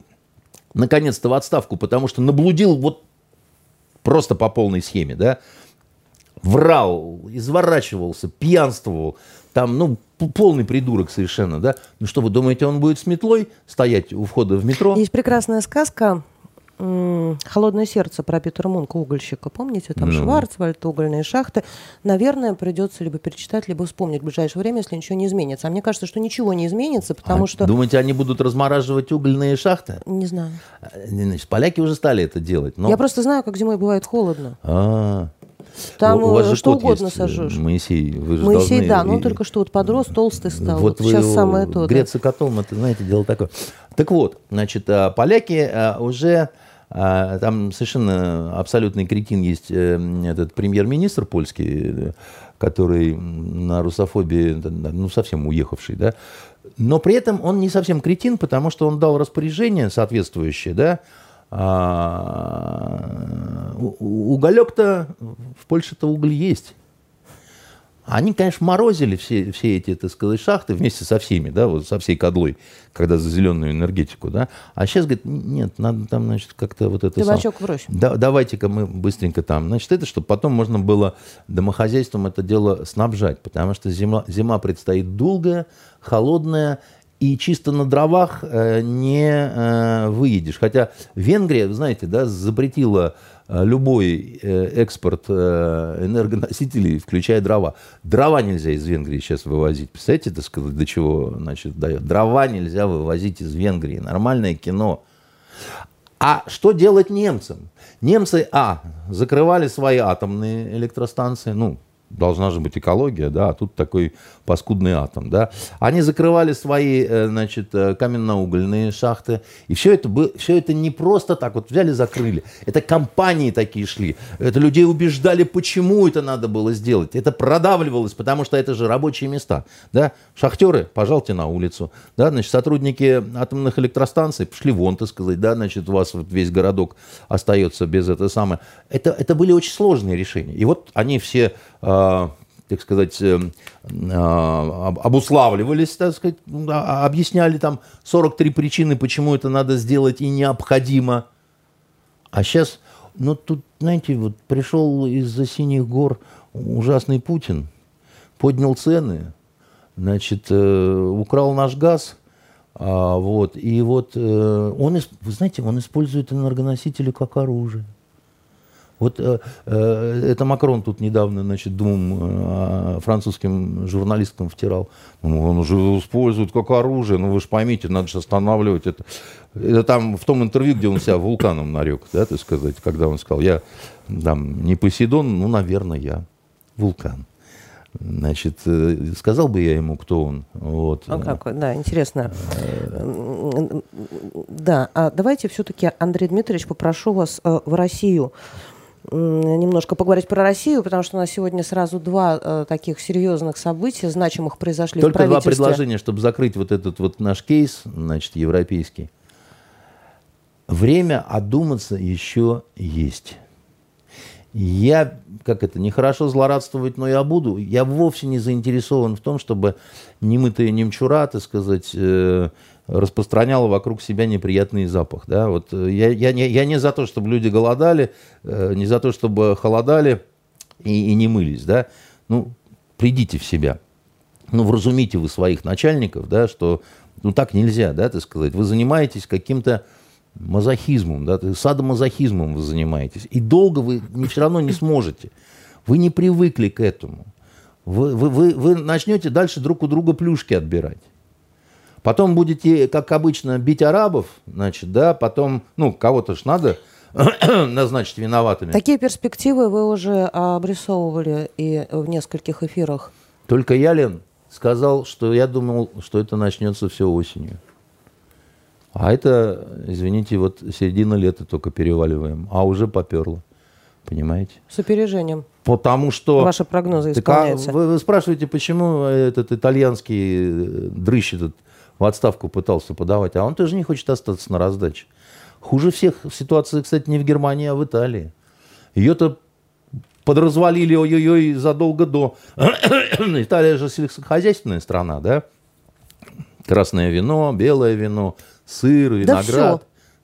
S2: наконец-то в отставку, потому что наблудил вот просто по полной схеме, да, врал, изворачивался, пьянствовал, там, ну, полный придурок совершенно, да. Ну что, вы думаете, он будет с метлой стоять у входа в метро?
S1: Есть прекрасная сказка «Холодное сердце» про Питера Мунка, угольщика. Помните, там ну. Шварцвальд, угольные шахты. Наверное, придется либо перечитать, либо вспомнить в ближайшее время, если ничего не изменится. А мне кажется, что ничего не изменится, потому а что...
S2: Думаете, они будут размораживать угольные шахты?
S1: Не знаю.
S2: Э, значит, поляки уже стали это делать. Но...
S1: Я просто знаю, как зимой бывает холодно.
S2: А-а-а.
S1: Там у вас же что угодно есть, э, сожжешь.
S2: Моисей, вы же
S1: Моисей,
S2: должны...
S1: да, ну только что вот подрос, толстый стал.
S2: Вот, вот сейчас самое то. Греться да. котом, это, знаете, дело такое. Так вот, значит, а, поляки а, уже... А, там совершенно абсолютный кретин есть э, этот премьер-министр польский, который на русофобии, ну, совсем уехавший, да. Но при этом он не совсем кретин, потому что он дал распоряжение соответствующее, да, а, уголек-то в Польше-то уголь есть. Они, конечно, морозили все, все эти, так сказать, шахты вместе со всеми, да, вот со всей кадлой, когда за зеленую энергетику, да. А сейчас, говорит, нет, надо там, значит, как-то вот это...
S1: Табачок сам... врозь.
S2: Да, давайте-ка мы быстренько там. Значит, это, чтобы потом можно было домохозяйством это дело снабжать, потому что зима, зима предстоит долгая, холодная, и чисто на дровах э, не э, выедешь. Хотя Венгрия, вы знаете, да, запретила э, любой экспорт энергоносителей, включая дрова. Дрова нельзя из Венгрии сейчас вывозить. Представляете, так сказать, до чего значит, дает? Дрова нельзя вывозить из Венгрии. Нормальное кино. А что делать немцам? Немцы, а, закрывали свои атомные электростанции, ну, должна же быть экология, да, а тут такой паскудный атом, да. Они закрывали свои, э, значит, э, каменноугольные шахты, и все это, было, все это не просто так вот взяли, закрыли. Это компании такие шли, это людей убеждали, почему это надо было сделать. Это продавливалось, потому что это же рабочие места, да. Шахтеры, пожалуйте на улицу, да, значит, сотрудники атомных электростанций пошли вон, так сказать, да, значит, у вас вот весь городок остается без этого самое. Это, это были очень сложные решения. И вот они все Э, так сказать, э, э, обуславливались, так сказать, а, объясняли там 43 причины, почему это надо сделать и необходимо. А сейчас, ну тут, знаете, вот пришел из-за синих гор ужасный Путин, поднял цены, значит, украл наш газ, а, вот, и вот он, вы знаете, он использует энергоносители как оружие. Вот э, э, это Макрон тут недавно, значит, двум э, французским журналисткам втирал. Ну, он уже использует как оружие, ну вы же поймите, надо же останавливать это. Это там в том интервью, где он себя вулканом нарек, да, так сказать, когда он сказал, я там не Посейдон, ну, наверное, я вулкан. Значит, э, сказал бы я ему, кто он. Вот.
S1: А как? Да, интересно. Да, а давайте все-таки, Андрей Дмитриевич, попрошу вас э, в Россию немножко поговорить про Россию, потому что у нас сегодня сразу два э, таких серьезных события, значимых произошли
S2: Только
S1: в
S2: два предложения, чтобы закрыть вот этот вот наш кейс, значит, европейский. Время одуматься еще есть. Я, как это, нехорошо злорадствовать, но я буду. Я вовсе не заинтересован в том, чтобы немытые немчура, так сказать, э, распространяла вокруг себя неприятный запах. Да? Вот э, я, я, не, я не за то, чтобы люди голодали, э, не за то, чтобы холодали и, и не мылись. Да? Ну, придите в себя. Ну, вразумите вы своих начальников, да, что ну, так нельзя, да, так сказать. Вы занимаетесь каким-то мазохизмом, да, садомазохизмом вы занимаетесь. И долго вы не, все равно не сможете. Вы не привыкли к этому. Вы, вы, вы, вы начнете дальше друг у друга плюшки отбирать. Потом будете, как обычно, бить арабов, значит, да, потом, ну, кого-то ж надо [coughs] назначить виноватыми.
S1: Такие перспективы вы уже обрисовывали и в нескольких эфирах.
S2: Только я, Лен, сказал, что я думал, что это начнется все осенью. А это, извините, вот середина лета только переваливаем, а уже поперло. Понимаете?
S1: С опережением.
S2: Потому что...
S1: Ваши прогнозы
S2: Так, а
S1: исполняются.
S2: вы, вы спрашиваете, почему этот итальянский дрыщ этот в отставку пытался подавать, а он тоже не хочет остаться на раздаче. Хуже всех ситуация, кстати, не в Германии, а в Италии. Ее-то подразвалили ой-ой-ой задолго до. [coughs] Италия же сельскохозяйственная страна, да? Красное вино, белое вино, сыр,
S1: Да
S2: виноград.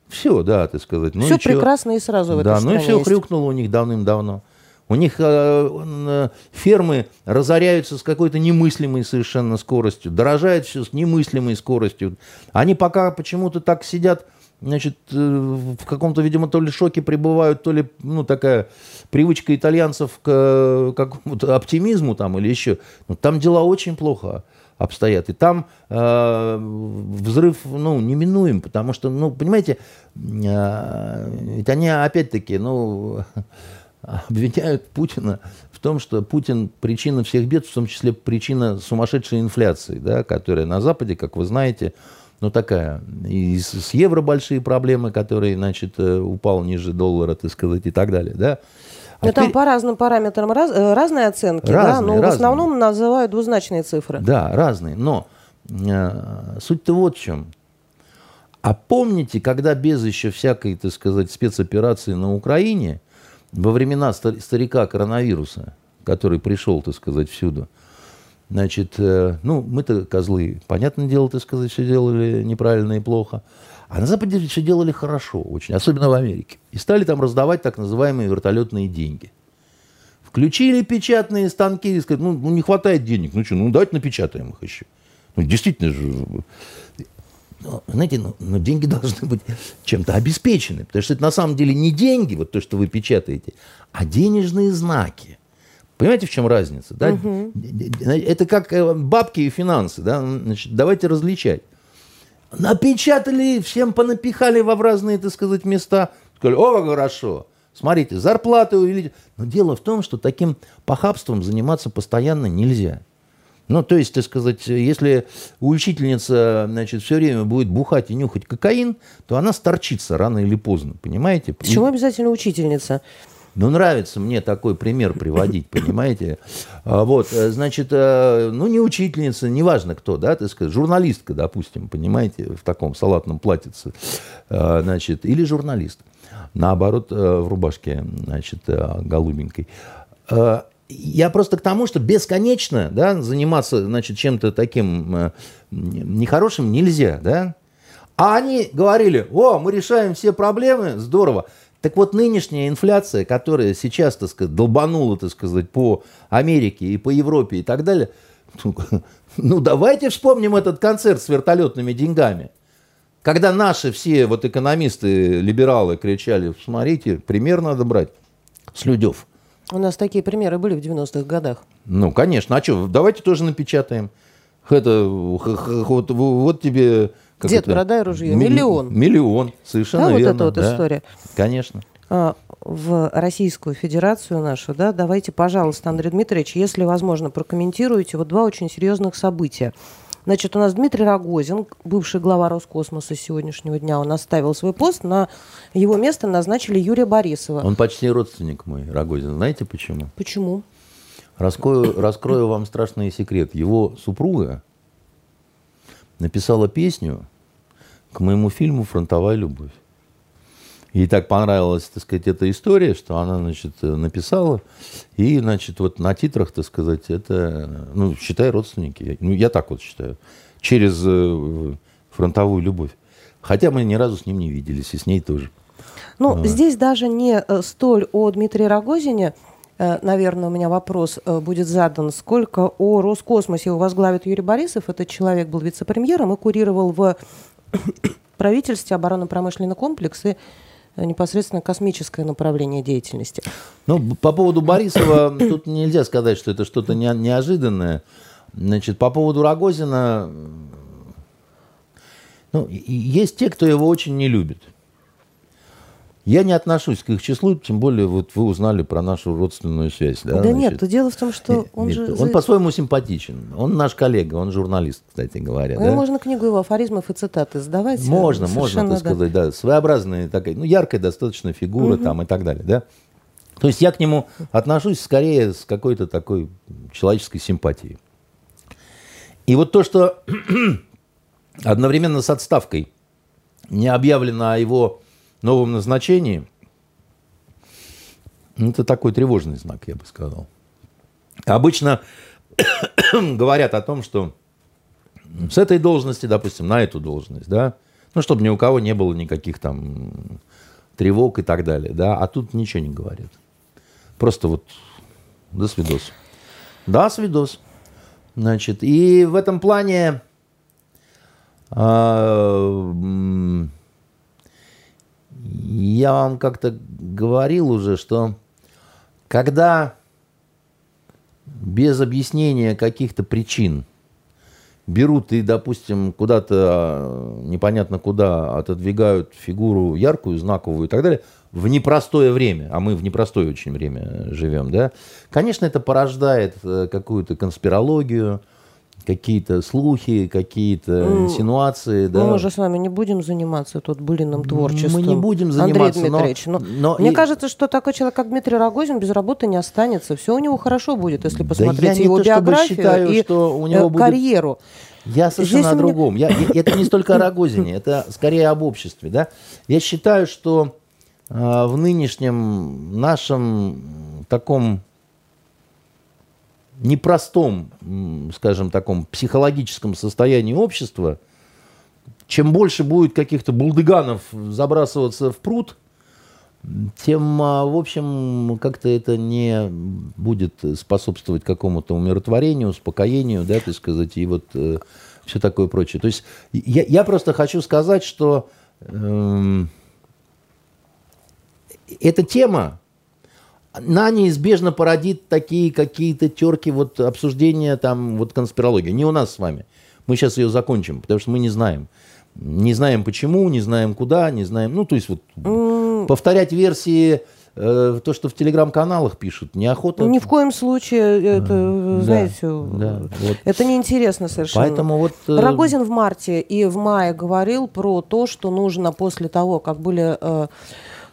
S2: все, да, так сказать. Ну,
S1: Все
S2: чё?
S1: прекрасно и сразу в
S2: Да,
S1: этой
S2: ну и все
S1: есть.
S2: хрюкнуло у них давным-давно. У них э, э, фермы разоряются с какой-то немыслимой совершенно скоростью, дорожает все с немыслимой скоростью. Они пока почему-то так сидят, значит, э, в каком-то, видимо, то ли шоке пребывают, то ли, ну, такая привычка итальянцев к э, какому-то оптимизму там или еще. Но там дела очень плохо обстоят. И там э, взрыв, ну, неминуем, потому что, ну, понимаете, э, ведь они опять-таки, ну, обвиняют Путина в том, что Путин причина всех бед, в том числе причина сумасшедшей инфляции, да, которая на Западе, как вы знаете, ну такая, и с, евро большие проблемы, которые, значит, э, упал ниже доллара, так сказать, и так далее, да. А
S1: Но там
S2: теперь-
S1: по разным параметрам раз- э, разные оценки, да,
S2: Разные,
S1: но в
S2: разные.
S1: основном называют двузначные цифры.
S2: Да, разные. Но э, суть-то вот в чем. А помните, когда без еще всякой, так сказать, спецоперации на Украине, во времена стар- старика коронавируса, который пришел, так сказать, всюду, значит, э, ну, мы-то козлы, понятное дело, так сказать, все делали неправильно и плохо. А на Западе все делали хорошо очень, особенно в Америке. И стали там раздавать так называемые вертолетные деньги. Включили печатные станки и сказали, ну, ну, не хватает денег, ну что, ну давайте напечатаем их еще. Ну, действительно же, ну, знаете, ну, ну, деньги [laughs] должны быть чем-то обеспечены, потому что это на самом деле не деньги, вот то, что вы печатаете, а денежные знаки. Понимаете, в чем разница? Да? Это как э, бабки и финансы. Да? Значит, давайте различать. Напечатали, всем понапихали во в разные, так сказать, места. Сказали, о, хорошо. Смотрите, зарплаты увеличили. Но дело в том, что таким похабством заниматься постоянно нельзя. Ну, то есть, так сказать, если учительница, значит, все время будет бухать и нюхать кокаин, то она сторчится рано или поздно, понимаете?
S1: Почему обязательно учительница?
S2: Ну, нравится мне такой пример приводить, понимаете? А, Вот, э, значит, э, ну, не учительница, неважно кто, да, так сказать, журналистка, допустим, понимаете, в таком салатном платьице, э, значит, или журналист, наоборот, в рубашке, значит, голубенькой. Я просто к тому, что бесконечно, да, заниматься, значит, чем-то таким э, нехорошим нельзя, да. А они говорили, о, мы решаем все проблемы, здорово. Так вот, нынешняя инфляция, которая сейчас, так сказать, долбанула, так сказать, по Америке и по Европе и так далее, [laughs] ну, давайте вспомним этот концерт с вертолетными деньгами. Когда наши все вот экономисты, либералы кричали, смотрите, пример надо брать с Людев.
S1: У нас такие примеры были в 90-х годах.
S2: Ну, конечно. А что, давайте тоже напечатаем. Это, вот, вот тебе... как
S1: Дед,
S2: это,
S1: борода и ружье.
S2: ми-
S1: Миллион.
S2: Миллион, совершенно
S1: Да, вот
S2: верно.
S1: эта вот
S2: да.
S1: история.
S2: Конечно.
S1: А, в Российскую Федерацию нашу, да, давайте, пожалуйста, Андрей Дмитриевич, если возможно, прокомментируйте вот два очень серьезных события. Значит, у нас Дмитрий Рогозин, бывший глава Роскосмоса сегодняшнего дня, он оставил свой пост, на его место назначили Юрия Борисова.
S2: Он почти родственник мой, Рогозин. Знаете почему?
S1: Почему?
S2: Раскрою, раскрою вам страшный секрет. Его супруга написала песню к моему фильму «Фронтовая любовь». Ей так понравилась, так сказать, эта история, что она, значит, написала. И, значит, вот на титрах, так сказать, это, ну, считай, родственники. Ну, я так вот считаю. Через э, фронтовую любовь. Хотя мы ни разу с ним не виделись, и с ней тоже.
S1: Ну, здесь даже не э, столь о Дмитрии Рогозине, э, наверное, у меня вопрос будет задан, сколько о Роскосмосе его возглавит Юрий Борисов. Этот человек был вице-премьером и курировал в [coughs] правительстве оборонно-промышленный комплекс и непосредственно космическое направление деятельности.
S2: Ну, по поводу Борисова, [coughs] тут нельзя сказать, что это что-то не- неожиданное. Значит, по поводу Рогозина, ну, есть те, кто его очень не любит. Я не отношусь к их числу, тем более вот вы узнали про нашу родственную связь. Да,
S1: да нет, дело в том, что он
S2: нет,
S1: же...
S2: Он по-своему симпатичен. Он наш коллега, он журналист, кстати говоря.
S1: Ну,
S2: да?
S1: Можно книгу его афоризмов и цитаты сдавать.
S2: Можно, можно, так сказать, да. Своеобразная такая, ну, яркая достаточно фигура угу. там и так далее, да. То есть я к нему отношусь скорее с какой-то такой человеческой симпатией. И вот то, что [clears throat] одновременно с отставкой не объявлено о его новом назначении, это такой тревожный знак, я бы сказал. Обычно [coughs] говорят о том, что с этой должности, допустим, на эту должность, да, ну, чтобы ни у кого не было никаких там тревог и так далее, да, а тут ничего не говорят. Просто вот до свидос. Да, свидос. Значит, и в этом плане а, я вам как-то говорил уже, что когда без объяснения каких-то причин берут и, допустим, куда-то, а, непонятно куда, отодвигают фигуру яркую, знаковую и так далее, в непростое время, а мы в непростое очень время живем, да, конечно, это порождает э, какую-то конспирологию, какие-то слухи, какие-то ну, инсинуации. Да.
S1: Мы же с вами не будем заниматься тут былиным творчеством.
S2: Мы не будем заниматься.
S1: Андрей Дмитриевич, но, но, но мне и... кажется, что такой человек, как Дмитрий Рогозин, без работы не останется. Все у него хорошо будет, если посмотреть
S2: да
S1: его биографию
S2: считаю,
S1: и
S2: что у него
S1: э,
S2: будет...
S1: карьеру.
S2: Я совершенно Здесь о другом. Меня... Я, [coughs] это не столько о Рогозине, это скорее об обществе. Да? Я считаю, что э, в нынешнем нашем таком непростом, скажем, таком психологическом состоянии общества, чем больше будет каких-то булдыганов забрасываться в пруд, тем, а, в общем, как-то это не будет способствовать какому-то умиротворению, успокоению, да, так сказать, и вот э, все такое прочее. То есть я, я просто хочу сказать, что э, эта тема, она неизбежно породит такие какие-то терки, вот обсуждения там, вот конспирологии. Не у нас с вами. Мы сейчас ее закончим, потому что мы не знаем. Не знаем почему, не знаем куда, не знаем. Ну, то есть вот mm. повторять версии э, то, что в телеграм-каналах пишут, неохота.
S1: Ни в коем случае, это, да, знаете, да, вот. это неинтересно совершенно.
S2: Поэтому вот...
S1: Э... Рогозин в марте и в мае говорил про то, что нужно после того, как были... Э, Э,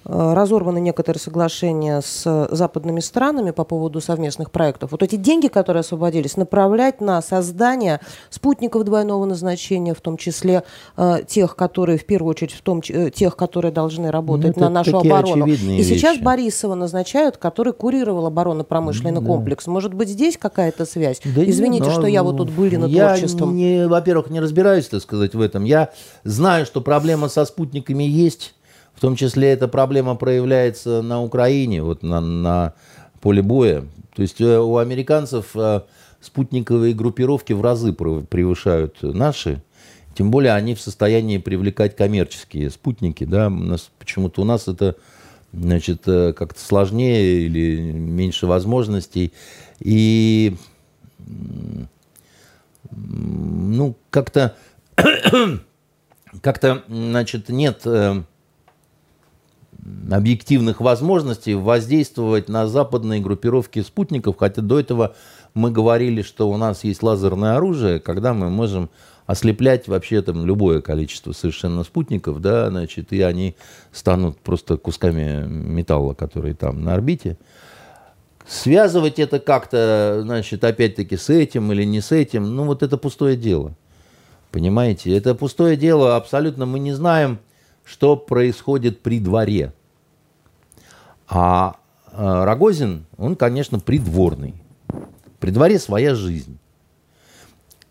S1: разорваны некоторые соглашения с западными странами по поводу совместных проектов. Вот эти деньги, которые освободились, направлять на создание спутников двойного назначения, в том числе э, тех, которые, в первую очередь, в том, э, тех, которые должны работать ну, на нашу оборону. И
S2: вещи.
S1: сейчас Борисова назначают, который курировал оборонно-промышленный да. комплекс. Может быть, здесь какая-то связь? Да Извините, нет, что я вот тут были над
S2: я
S1: творчеством.
S2: Я, во-первых, не разбираюсь, так сказать, в этом. Я знаю, что проблема со спутниками есть в том числе эта проблема проявляется на Украине, вот на, на поле боя. То есть э, у американцев э, спутниковые группировки в разы превышают наши. Тем более они в состоянии привлекать коммерческие спутники. Да? У нас, почему-то у нас это значит, э, как-то сложнее или меньше возможностей. И ну, как-то [coughs] как-то, значит, нет объективных возможностей воздействовать на западные группировки спутников, хотя до этого мы говорили, что у нас есть лазерное оружие, когда мы можем ослеплять вообще там любое количество совершенно спутников, да, значит, и они станут просто кусками металла, которые там на орбите. Связывать это как-то, значит, опять-таки с этим или не с этим, ну вот это пустое дело. Понимаете, это пустое дело, абсолютно мы не знаем, что происходит при дворе. А э, Рогозин, он, конечно, придворный. При дворе своя жизнь.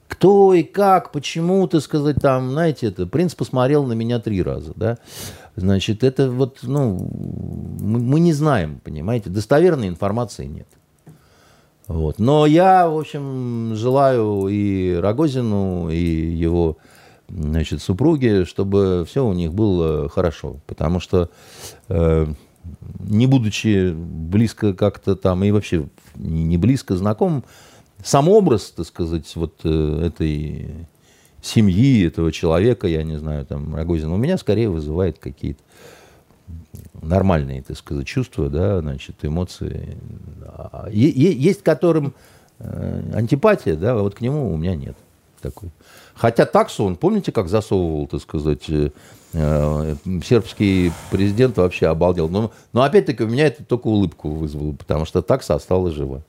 S2: Кто и как, почему, ты сказать, там, знаете, это, принц посмотрел на меня три раза, да. Значит, это вот, ну, мы, мы не знаем, понимаете, достоверной информации нет. Вот. Но я, в общем, желаю и Рогозину, и его значит, супруги, чтобы все у них было хорошо. Потому что, э, не будучи близко как-то там, и вообще не близко знаком, сам образ, так сказать, вот э, этой семьи, этого человека, я не знаю, там, Рогозина, у меня скорее вызывает какие-то нормальные, так сказать, чувства, да, значит, эмоции. А, есть которым э, антипатия, да, вот к нему у меня нет такой. Хотя таксу он, помните, как засовывал, так сказать, э, э, сербский президент вообще обалдел. Но, но опять-таки у меня это только улыбку вызвало, потому что такса осталась жива.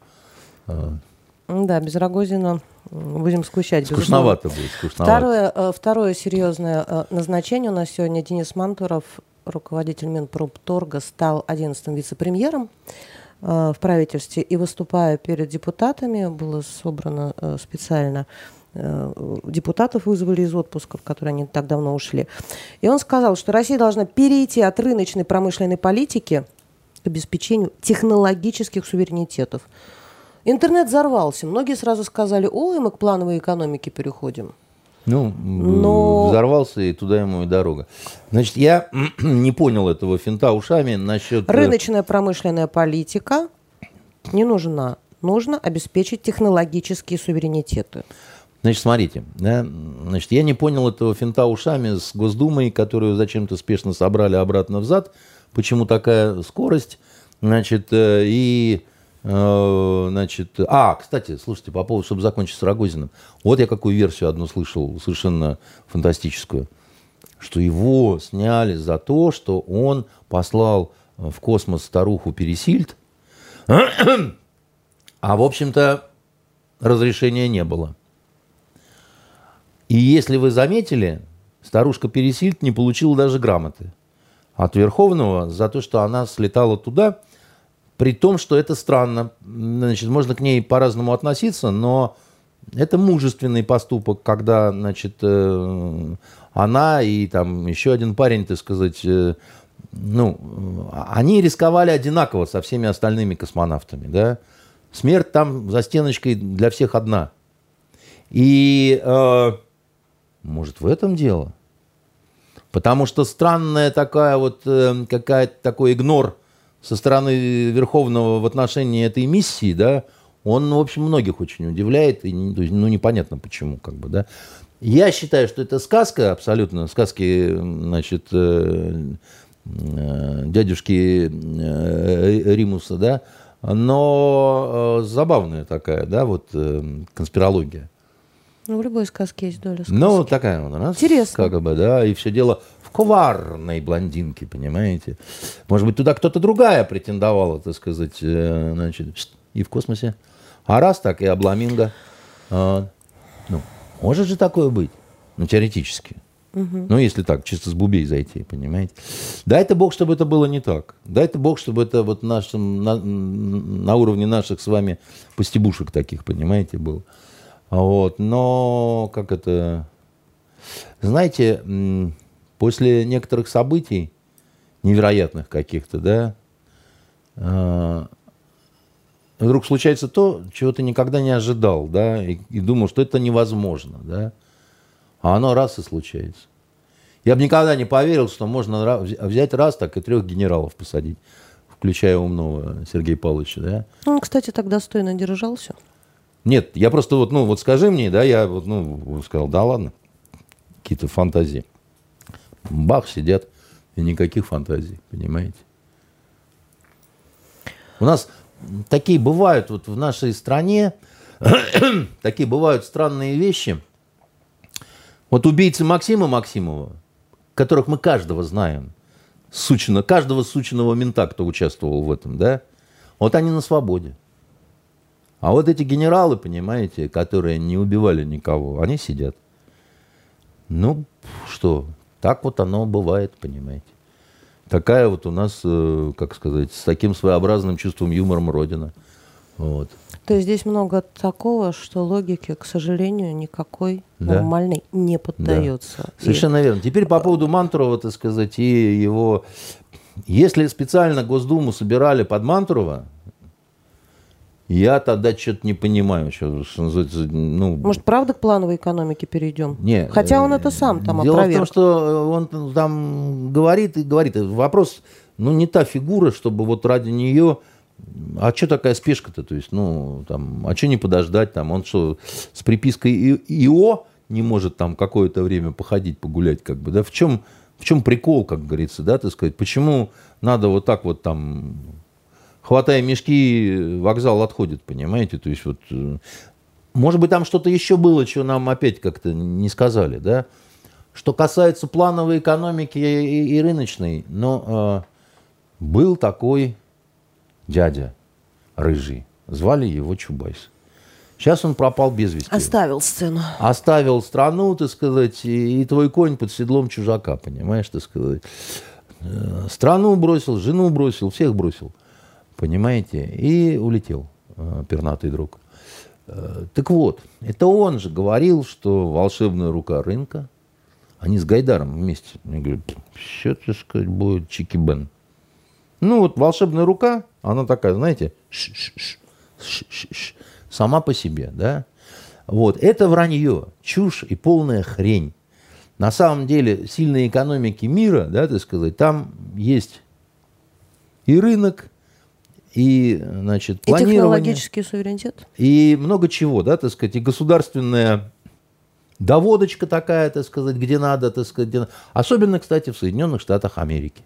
S1: Да, без Рогозина будем скучать.
S2: Скучновато будет, скучновато.
S1: Второе, э, второе серьезное назначение у нас сегодня Денис Мантуров, руководитель Минпромторга, стал 11-м вице-премьером в правительстве и выступая перед депутатами, было собрано специально депутатов вызвали из отпуска, в который они так давно ушли. И он сказал, что Россия должна перейти от рыночной промышленной политики к обеспечению технологических суверенитетов. Интернет взорвался. Многие сразу сказали, ой, мы к плановой экономике переходим.
S2: Ну, Но... взорвался, и туда ему и дорога. Значит, я [clears throat] не понял этого финта ушами насчет...
S1: Э, Рыночная промышленная политика не нужна. Нужно обеспечить технологические суверенитеты.
S2: Значит, смотрите, да, значит, я не понял этого финта ушами с Госдумой, которую зачем-то спешно собрали обратно взад. Почему такая скорость? Значит, э, и э, Значит, а, кстати, слушайте, по поводу, чтобы закончить с Рогозиным. Вот я какую версию одну слышал, совершенно фантастическую. Что его сняли за то, что он послал в космос старуху Пересильд. [clears throat] А, в общем-то, разрешения не было. И если вы заметили, старушка Пересильд не получила даже грамоты от Верховного за то, что она слетала туда, при том, что это странно. Значит, можно к ней по-разному относиться, но это мужественный поступок, когда, значит, э, она и там еще один парень, так сказать, э, ну, они рисковали одинаково со всеми остальными космонавтами, да. Смерть там за стеночкой для всех одна. И э, может, в этом дело? Потому что странная такая вот, э, какая-то такой игнор со стороны Верховного в отношении этой миссии, да, он, в общем, многих очень удивляет, и, ну, непонятно почему, как бы, да. Я считаю, что это сказка, абсолютно, сказки, значит, э, э, дядюшки э, Римуса, да, но э, забавная такая, да, вот э, конспирология.
S1: Ну, в любой сказке есть доля сказки.
S2: Ну, такая вот у нас.
S1: Интересно.
S2: Как бы, да, и все дело в коварной блондинке, понимаете. Может быть, туда кто-то другая претендовала, так сказать, э, значит, и в космосе. А раз так, и обламинго. А, ну, может же такое быть? Ну, теоретически. Угу. Ну, если так, чисто с бубей зайти, понимаете. Дай-то Бог, чтобы это было не так. Дай-то Бог, чтобы это вот нашим, на, на уровне наших с вами постебушек таких, понимаете, было. Вот, но как это... Знаете, после некоторых событий, невероятных каких-то, да, а, вдруг случается то, чего ты никогда не ожидал, да, и, и думал, что это невозможно, да, а оно раз и случается. Я бы никогда не поверил, что можно взять раз так и трех генералов посадить, включая умного Сергея Павловича, да.
S1: Он, кстати, так достойно держался.
S2: Нет, я просто вот, ну, вот скажи мне, да, я вот, ну, сказал, да ладно, какие-то фантазии. Бах, сидят, и никаких фантазий, понимаете? У нас такие бывают вот в нашей стране, [clears throat] такие бывают странные вещи. Вот убийцы Максима Максимова, которых мы каждого знаем, сучина, каждого сученного мента, кто участвовал в этом, да, вот они на свободе. А вот эти генералы, понимаете, которые не убивали никого, они сидят. Ну, что, так вот оно бывает, понимаете. Такая вот у нас, э, как сказать, с таким своеобразным чувством юмором Родина. Вот.
S1: То есть здесь много такого, что логике, к сожалению, никакой да. нормальной не поддается. Да.
S2: Совершенно и... верно. Теперь по поводу Мантурова, так сказать, и его... Если специально Госдуму собирали под Мантурова, я тогда что-то не понимаю, что, что называется, ну...
S1: Может, правда к плановой экономике перейдем?
S2: Нет.
S1: Хотя он это сам там
S2: Дело опроверг. в том, что он там говорит и говорит. Вопрос, ну, не та фигура, чтобы вот ради нее... А что такая спешка-то? То есть, ну, там, а что не подождать? Там, он что, с припиской ИО не может там какое-то время походить, погулять, как бы, да? В чем, В чем прикол, как говорится, да, так сказать? Почему надо вот так вот там, хватая мешки, вокзал отходит, понимаете? То есть вот, э, может быть, там что-то еще было, что нам опять как-то не сказали, да? Что касается плановой экономики и, и рыночной, но э, был такой дядя рыжий, звали его Чубайс. Сейчас он пропал без вести.
S1: Оставил сцену.
S2: Оставил страну, так сказать, и, и твой конь под седлом чужака, понимаешь, так сказать. Э, страну бросил, жену бросил, всех бросил, понимаете, и улетел э, пернатый друг. Э, так вот, это он же говорил, что волшебная рука рынка, они с Гайдаром вместе. Я говорю, что, так сказать, будет чики-бен. Ну вот волшебная рука, она такая, знаете, ш -ш -ш, сама по себе, да. Вот, это вранье, чушь и полная хрень. На самом деле, сильные экономики мира, да, так сказать, там есть и рынок, и, значит, планирование. И
S1: технологический суверенитет.
S2: И много чего, да, так сказать, и государственная доводочка такая, так сказать, где надо, так сказать, где... особенно, кстати, в Соединенных Штатах Америки.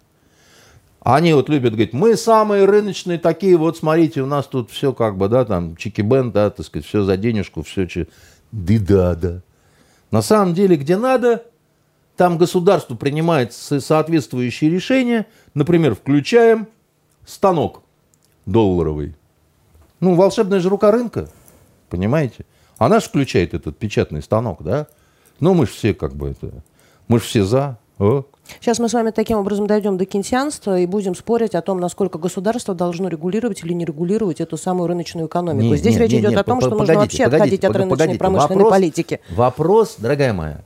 S2: Они вот любят говорить, мы самые рыночные такие, вот смотрите, у нас тут все как бы, да, там, чики-бен, да, так сказать, все за денежку, все, че... да, да. На самом деле, где надо, там государство принимает соответствующие решения, например, включаем станок долларовый. Ну, волшебная же рука рынка, понимаете? Она же включает этот печатный станок, да? Ну, мы же все как бы это, мы же все за. О,
S1: Сейчас мы с вами таким образом дойдем до кенсианства и будем спорить о том, насколько государство должно регулировать или не регулировать эту самую рыночную экономику. Не, Здесь не, речь не, идет не, о том, что нужно вообще погодите, отходить от рыночной погодите. промышленной
S2: вопрос,
S1: политики.
S2: Вопрос, дорогая моя,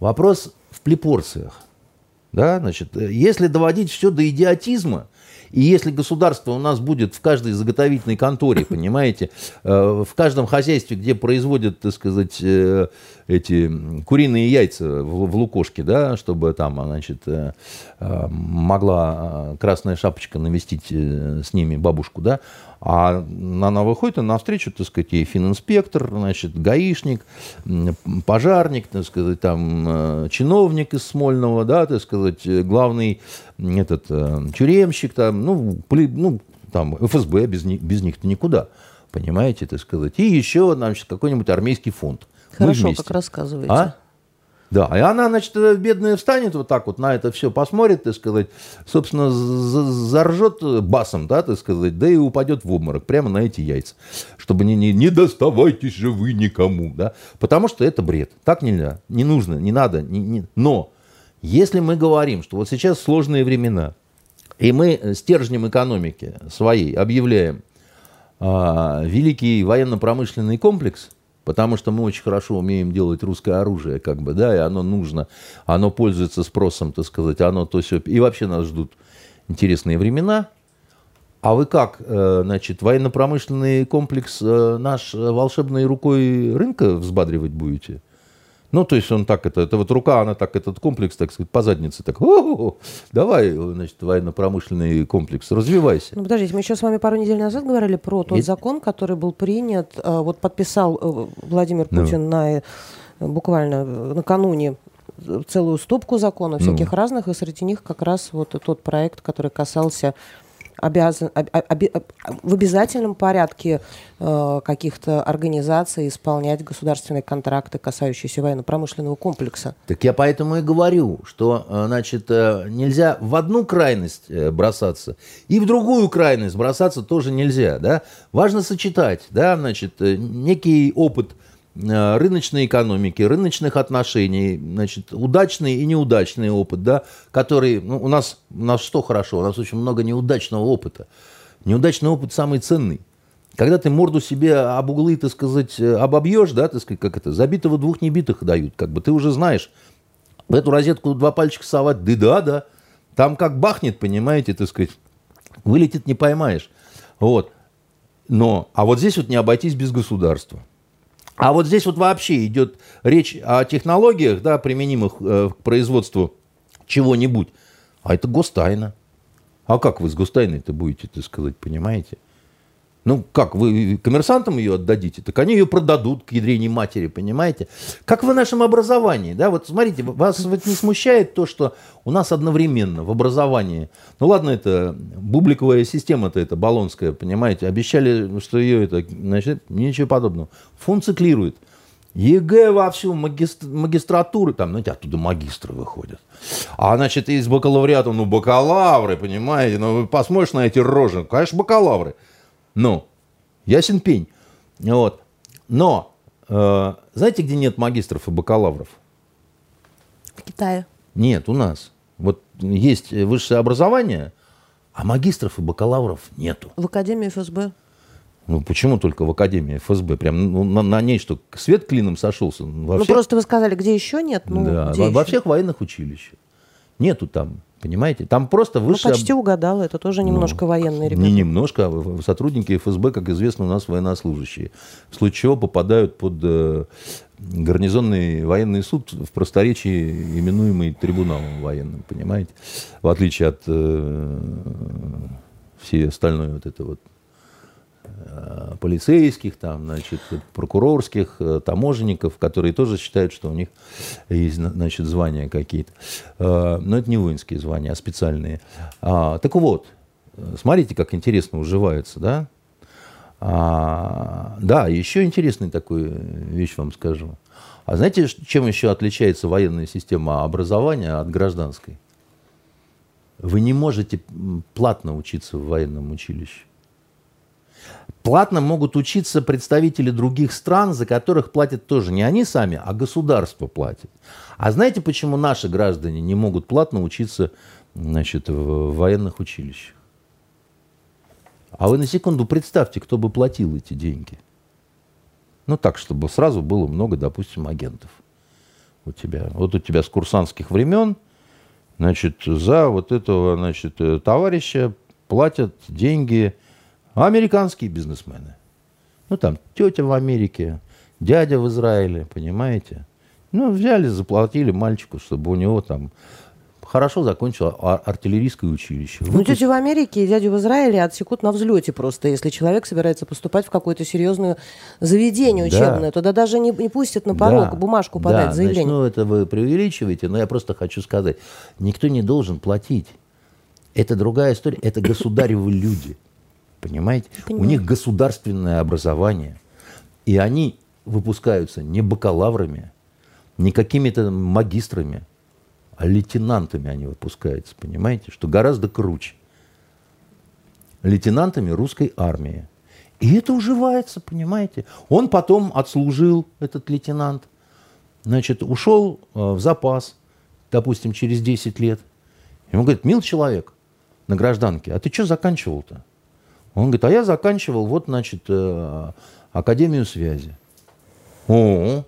S2: вопрос в пропорциях. Да, значит, если доводить все до идиотизма, и если государство у нас будет в каждой заготовительной конторе, понимаете, э, в каждом хозяйстве, где производят, так сказать, э, эти куриные яйца в лукошке, да, чтобы там, значит, э, могла красная шапочка навестить с ними бабушку, да, а она выходит на встречу, так сказать, ей фининспектор, значит, гаишник, пожарник, так сказать, там, чиновник из Смольного, да, так сказать, главный этот тюремщик, там, ну, ну там, ФСБ, без, них, без них-то никуда, понимаете, так сказать, и еще, значит, какой-нибудь армейский фонд.
S1: Хорошо, как рассказываете.
S2: А? Да, и она, значит, бедная встанет вот так вот на это все, посмотрит, так сказать, собственно, заржет басом, да, так сказать, да и упадет в обморок прямо на эти яйца, чтобы не, не, не доставайтесь же вы никому, да, потому что это бред, так нельзя, не нужно, не надо, не, не... но если мы говорим, что вот сейчас сложные времена, и мы стержнем экономики своей объявляем а, великий военно-промышленный комплекс – Потому что мы очень хорошо умеем делать русское оружие, как бы, да, и оно нужно, оно пользуется спросом, так сказать, оно то все. И вообще нас ждут интересные времена. А вы как, э, значит, военно-промышленный комплекс э, наш волшебной рукой рынка взбадривать будете? Ну, то есть он так, это, это вот рука, она так, этот комплекс, так сказать, по заднице, так, О-о-о, давай, значит, военно-промышленный комплекс, развивайся.
S1: Ну, подождите, мы еще с вами пару недель назад говорили про тот И... закон, который был принят, э, вот подписал э, Владимир ну. Путин ну. на, э, буквально накануне целую стопку законов всяких ну. разных, и среди них как раз вот тот проект, который касался обязан, об, об, в обязательном порядке э, каких-то организаций исполнять государственные контракты, касающиеся военно-промышленного комплекса.
S2: Так я поэтому и говорю, что э, значит, э, нельзя в одну крайность э, бросаться, и в другую крайность бросаться тоже нельзя. Да? Важно сочетать да, значит, некий опыт – рыночной экономики, рыночных отношений, значит, удачный и неудачный опыт, да, который, ну, у нас, у нас что хорошо, у нас очень много неудачного опыта. Неудачный опыт самый ценный. Когда ты морду себе об углы, так сказать, обобьешь, да, так сказать, как это, забитого двух небитых дают, как бы ты уже знаешь, в эту розетку два пальчика совать, да да, да, там как бахнет, понимаете, так сказать, вылетит не поймаешь. Вот. Но, а вот здесь вот не обойтись без государства. А вот здесь вот вообще идет речь о технологиях, да, применимых э, к производству чего-нибудь. А это гостайна. А как вы с гостайной-то будете, так сказать, понимаете? Ну, как, вы коммерсантам ее отдадите? Так они ее продадут к ядрене матери, понимаете? Как в нашем образовании, да? Вот смотрите, вас вот не смущает то, что у нас одновременно в образовании, ну ладно, это бубликовая система-то это, болонская, понимаете, обещали, что ее это, значит, ничего подобного. Функционирует. ЕГЭ вовсю, магистр, магистратуры, там, знаете, оттуда магистры выходят. А, значит, из бакалавриата, ну, бакалавры, понимаете, ну, посмотришь на эти рожи, конечно, бакалавры. Ну, ясен пень. Вот. Но, э, знаете, где нет магистров и бакалавров?
S1: В Китае.
S2: Нет, у нас. Вот есть высшее образование, а магистров и бакалавров нету.
S1: В Академии ФСБ.
S2: Ну, почему только в Академии ФСБ? Прям ну, на, на ней что, свет клином сошелся?
S1: Во ну, всех... просто вы сказали, где еще нет? Ну,
S2: да, во, во всех военных училищах. Нету там Понимаете? Там просто
S1: ну,
S2: высшее...
S1: Ну, почти угадал. Это тоже немножко ну, военные ребята.
S2: Не немножко. А сотрудники ФСБ, как известно, у нас военнослужащие. В случае чего попадают под э, гарнизонный военный суд в просторечии, именуемый трибуналом военным. Понимаете? В отличие от э, всей остальной вот это вот полицейских, там, значит, прокурорских, э, таможенников, которые тоже считают, что у них есть значит, звания какие-то. Э, но это не воинские звания, а специальные. А, так вот, смотрите, как интересно уживается, да? А, да, еще интересную такую вещь вам скажу. А знаете, чем еще отличается военная система образования от гражданской? Вы не можете платно учиться в военном училище. Платно могут учиться представители других стран, за которых платят тоже не они сами, а государство платит. А знаете, почему наши граждане не могут платно учиться значит, в военных училищах? А вы на секунду представьте, кто бы платил эти деньги. Ну так, чтобы сразу было много, допустим, агентов у тебя. Вот у тебя с курсантских времен, значит, за вот этого, значит, товарища платят деньги американские бизнесмены. Ну, там, тетя в Америке, дядя в Израиле, понимаете? Ну, взяли, заплатили мальчику, чтобы у него там хорошо закончил артиллерийское училище.
S1: Ну, Выпуск... тетю в Америке и дядю в Израиле отсекут на взлете просто, если человек собирается поступать в какое-то серьезное заведение учебное. Да. Туда даже не, не пустят на порог да. бумажку подать, да. заявление.
S2: Значит, ну, это вы преувеличиваете, но я просто хочу сказать, никто не должен платить. Это другая история, это государевы люди. Понимаете? Понимаю. У них государственное образование. И они выпускаются не бакалаврами, не какими-то магистрами, а лейтенантами они выпускаются, понимаете? Что гораздо круче. Лейтенантами русской армии. И это уживается, понимаете? Он потом отслужил, этот лейтенант, значит, ушел э, в запас, допустим, через 10 лет. Ему говорит, мил человек на гражданке, а ты что заканчивал-то? Он говорит, а я заканчивал вот, значит, э, Академию связи. О,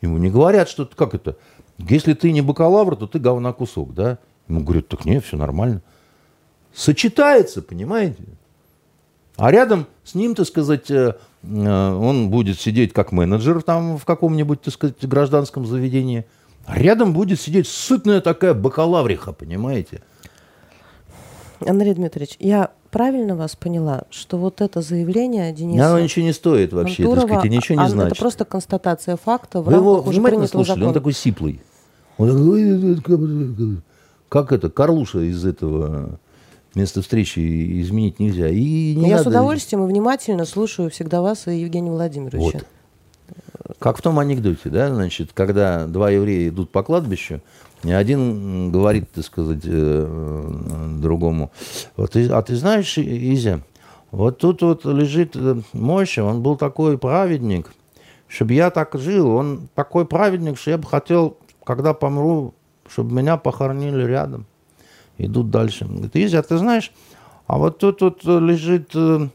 S2: ему не говорят, что как это, если ты не бакалавр, то ты говна кусок, да? Ему говорят, так нет, все нормально. Сочетается, понимаете? А рядом с ним, так сказать, э, э, он будет сидеть как менеджер там в каком-нибудь, так сказать, гражданском заведении. А рядом будет сидеть сытная такая бакалавриха, понимаете?
S1: Андрей Дмитриевич, я правильно вас поняла, что вот это заявление Дениса
S2: Оно ничего не стоит вообще, Мантурова, так сказать, и ничего не а, значит.
S1: Это просто констатация факта в
S2: Вы его внимательно слушали, закона. он такой сиплый. Он как это, Карлуша из этого места встречи изменить нельзя. И не
S1: Я
S2: надо...
S1: с удовольствием и внимательно слушаю всегда вас и Евгения Владимировича. Вот.
S2: Как в том анекдоте, да, значит, когда два еврея идут по кладбищу, один говорит, так сказать, э, другому, вот, а ты знаешь, Изя, вот тут вот лежит э, Мойша, он был такой праведник, чтобы я так жил, он такой праведник, что я бы хотел, когда помру, чтобы меня похоронили рядом. Идут дальше. Говорит, Изя, а ты знаешь, а вот тут вот лежит э,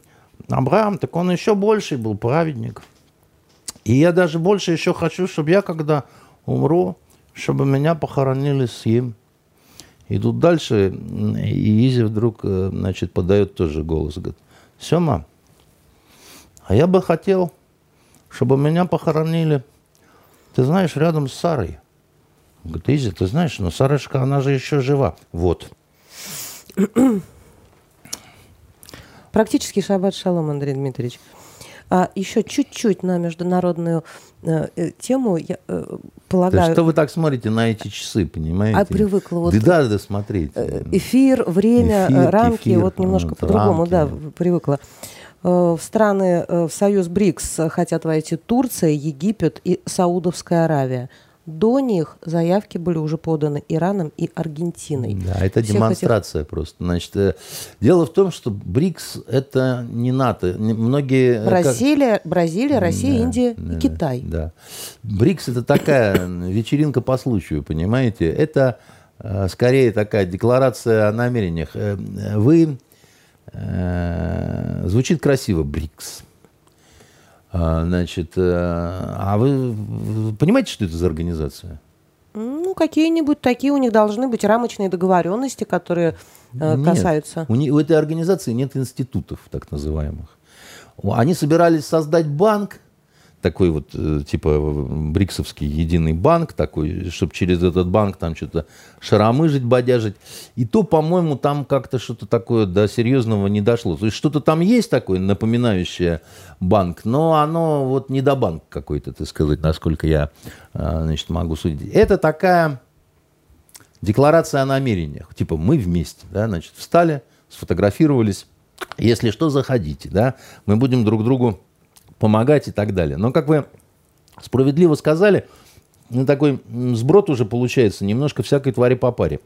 S2: Абрам, так он еще больше был праведник. И я даже больше еще хочу, чтобы я, когда умру, чтобы меня похоронили с ним. Идут дальше, и Изи вдруг, э, значит, подает тоже голос. Говорит, Сема, а я бы хотел, чтобы меня похоронили, ты знаешь, рядом с Сарой. Говорит, Изи, ты знаешь, но Сарочка, она же еще жива. Вот.
S1: Практически шаббат шалом, Андрей Дмитриевич. А еще чуть-чуть на международную тему, я э, полагаю...
S2: Да что вы так смотрите на эти часы, понимаете?
S1: А привыкла вот...
S2: Да надо смотреть.
S1: Э, эфир, время,
S2: Эфир,
S1: рамки,
S2: эфир,
S1: вот немножко
S2: вот,
S1: по-другому, да, привыкла. Э, В страны, э, в Союз БРИКС хотят войти Турция, Египет и Саудовская Аравия. До них заявки были уже поданы Ираном и Аргентиной.
S2: Да, это
S1: Всех
S2: демонстрация просто. Значит, э, дело в том, что БРИКС это не НАТО. Многие э, как-
S1: Бразилия, Бразилия, Россия,
S2: Да,
S1: Индия
S2: да,
S1: и Китай.
S2: Да. БРИКС это такая вечеринка по случаю, понимаете? Это э, скорее такая декларация о намерениях. Вы звучит красиво БРИКС. А, Значит, э, а вы понимаете, что это за организация?
S1: Ну, какие-нибудь такие у них должны быть рамочные договоренности, которые э,
S2: Нет.
S1: касаются.
S2: У, не- у этой организации нет институтов, так называемых. Они собирались создать банк, такой вот, э, типа, э, бриксовский единый банк, такой, чтобы через этот банк там что-то шаромыжить, бодяжить. И то, по-моему, там как-то что-то такое до серьезного не дошло. То есть что-то там есть такое, напоминающее банк, но оно вот не до банк какой-то, так сказать, насколько я, э, значит, могу судить. Это такая декларация о намерениях. Типа мы вместе, да, значит, встали, сфотографировались. Если что, заходите, да, мы будем друг другу помогать и так далее. Но, как вы справедливо сказали, ну, такой сброд уже получается немножко всякой твари по паре.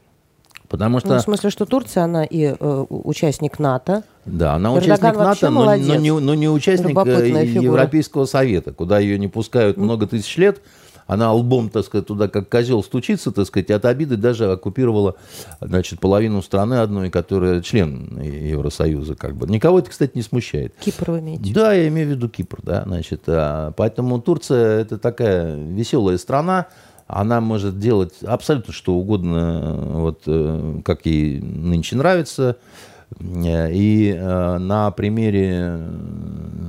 S2: Потому что,
S1: Ну, в смысле, что Турция, она и э, участник НАТО.
S2: да, она
S1: Эрдоган
S2: участник НАТО, но, но не, но не участник э. Европейского Совета, куда ее не пускают много тысяч лет. Она лбом, так сказать, туда как козел стучится, так сказать, и от обиды даже оккупировала, значит, половину страны одной, которая член Евросоюза, как бы. Никого это, кстати, не смущает.
S1: Кипр вы имеете?
S2: Да, я имею в виду Кипр, да, значит, а, поэтому Турция это такая веселая страна, она может делать абсолютно что угодно, вот э, как ей нынче нравится, Э, и э, на примере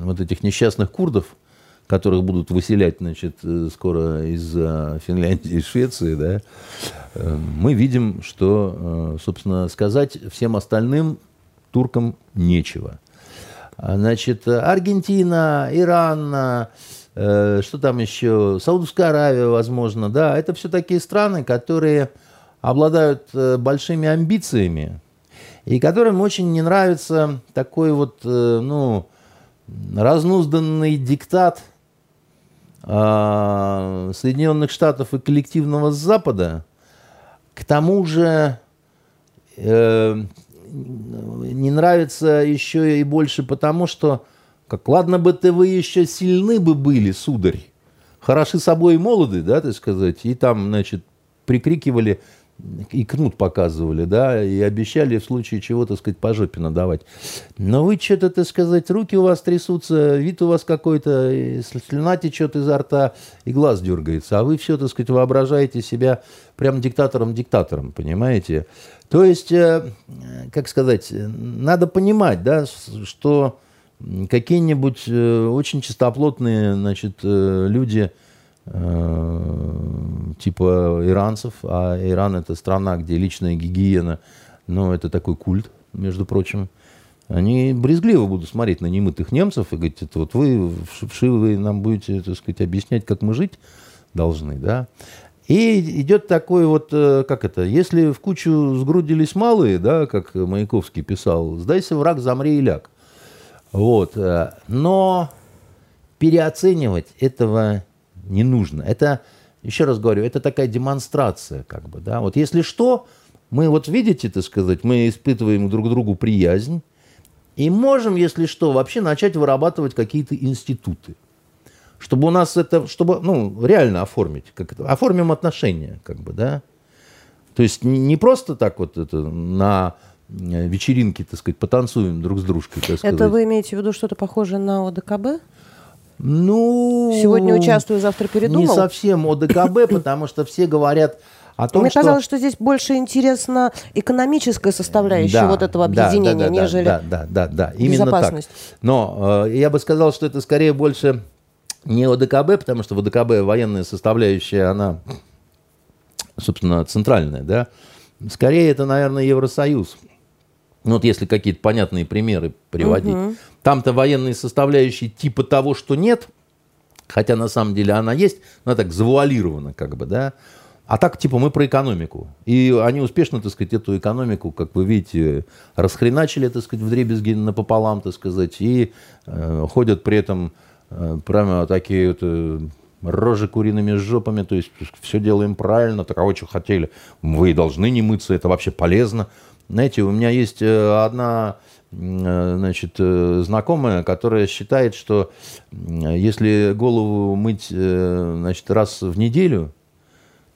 S2: вот этих несчастных курдов, которых будут выселять, значит, э, скоро из э, Финляндии и Швеции, да, э, мы видим, что, собственно, сказать всем остальным туркам нечего. А, Значит, Аргентина, Иран, что там еще, Саудовская Аравия, возможно, да, это все такие страны, которые обладают большими амбициями и которым очень не нравится такой вот, ну, разнузданный диктат Соединенных Штатов и коллективного Запада. К тому же э, не нравится еще и больше потому, что, как ладно бы ты вы еще сильны бы были, сударь, хороши собой и молоды, да, так сказать, и там, значит, прикрикивали и кнут показывали, да, и обещали в случае чего, так сказать, по жопе надавать. Но вы что-то, так сказать, руки у вас трясутся, вид у вас какой-то, слюна течет изо рта, и глаз дергается, а вы все, так сказать, воображаете себя прям диктатором-диктатором, понимаете? То есть, э, как сказать, надо понимать, да, что какие-нибудь э, очень чистоплотные, значит, э, люди, типа иранцев, а Иран это страна, где личная гигиена, ну, это такой культ, между прочим, они брезгливо будут смотреть на немытых немцев и говорить, это вот вы, вшивые, нам будете, так сказать, объяснять, как мы жить должны, да. И идет такой вот, э, как это, если в кучу сгрудились малые, да, как Маяковский писал, сдайся враг, замри и ляг. Вот. э, Но переоценивать этого не нужно. Это, еще раз говорю, это такая демонстрация, как бы, да. Вот если что, мы вот видите, так сказать, мы испытываем друг другу приязнь, и можем, если что, вообще начать вырабатывать какие-то институты. Чтобы у нас это, чтобы, ну, реально оформить, как это, оформим отношения, как бы, да. То есть не просто так вот это на э, вечеринке, так сказать, потанцуем друг с дружкой, так сказать.
S1: Это вы имеете в виду что-то похожее на ОДКБ?
S2: Ну...
S1: Сегодня участвую, завтра передумал?
S2: Не совсем ОДКБ, [laughs] потому что все говорят о том,
S1: Мне
S2: что...
S1: казалось, что здесь больше интересна экономическая составляющая
S2: Да,
S1: вот этого
S2: да,
S1: объединения,
S2: да, да,
S1: нежели
S2: Да, да, да, да, именно так.
S1: безопасность.
S2: Но э, я бы сказал, что это скорее больше не ОДКБ, потому что в ОДКБ военная составляющая, она, собственно, центральная, да. Скорее это, наверное, Евросоюз. Ну вот если какие-то понятные примеры приводить, угу. там-то военные составляющие типа того, что нет, хотя на самом деле она есть, но так завуалирована как бы, да, а так, типа, мы про экономику. И они успешно, так сказать, эту экономику, как вы видите, расхреначили, так сказать, в дребезги напополам, так сказать, и э, ходят при этом э, прямо такие вот, э, рожи куриными жопами, то есть все делаем правильно, так а вы что хотели? Вы и должны не мыться, это вообще полезно. Знаете, у меня есть э, одна э, значит, э, знакомая, которая считает, что если голову мыть значит, раз в неделю,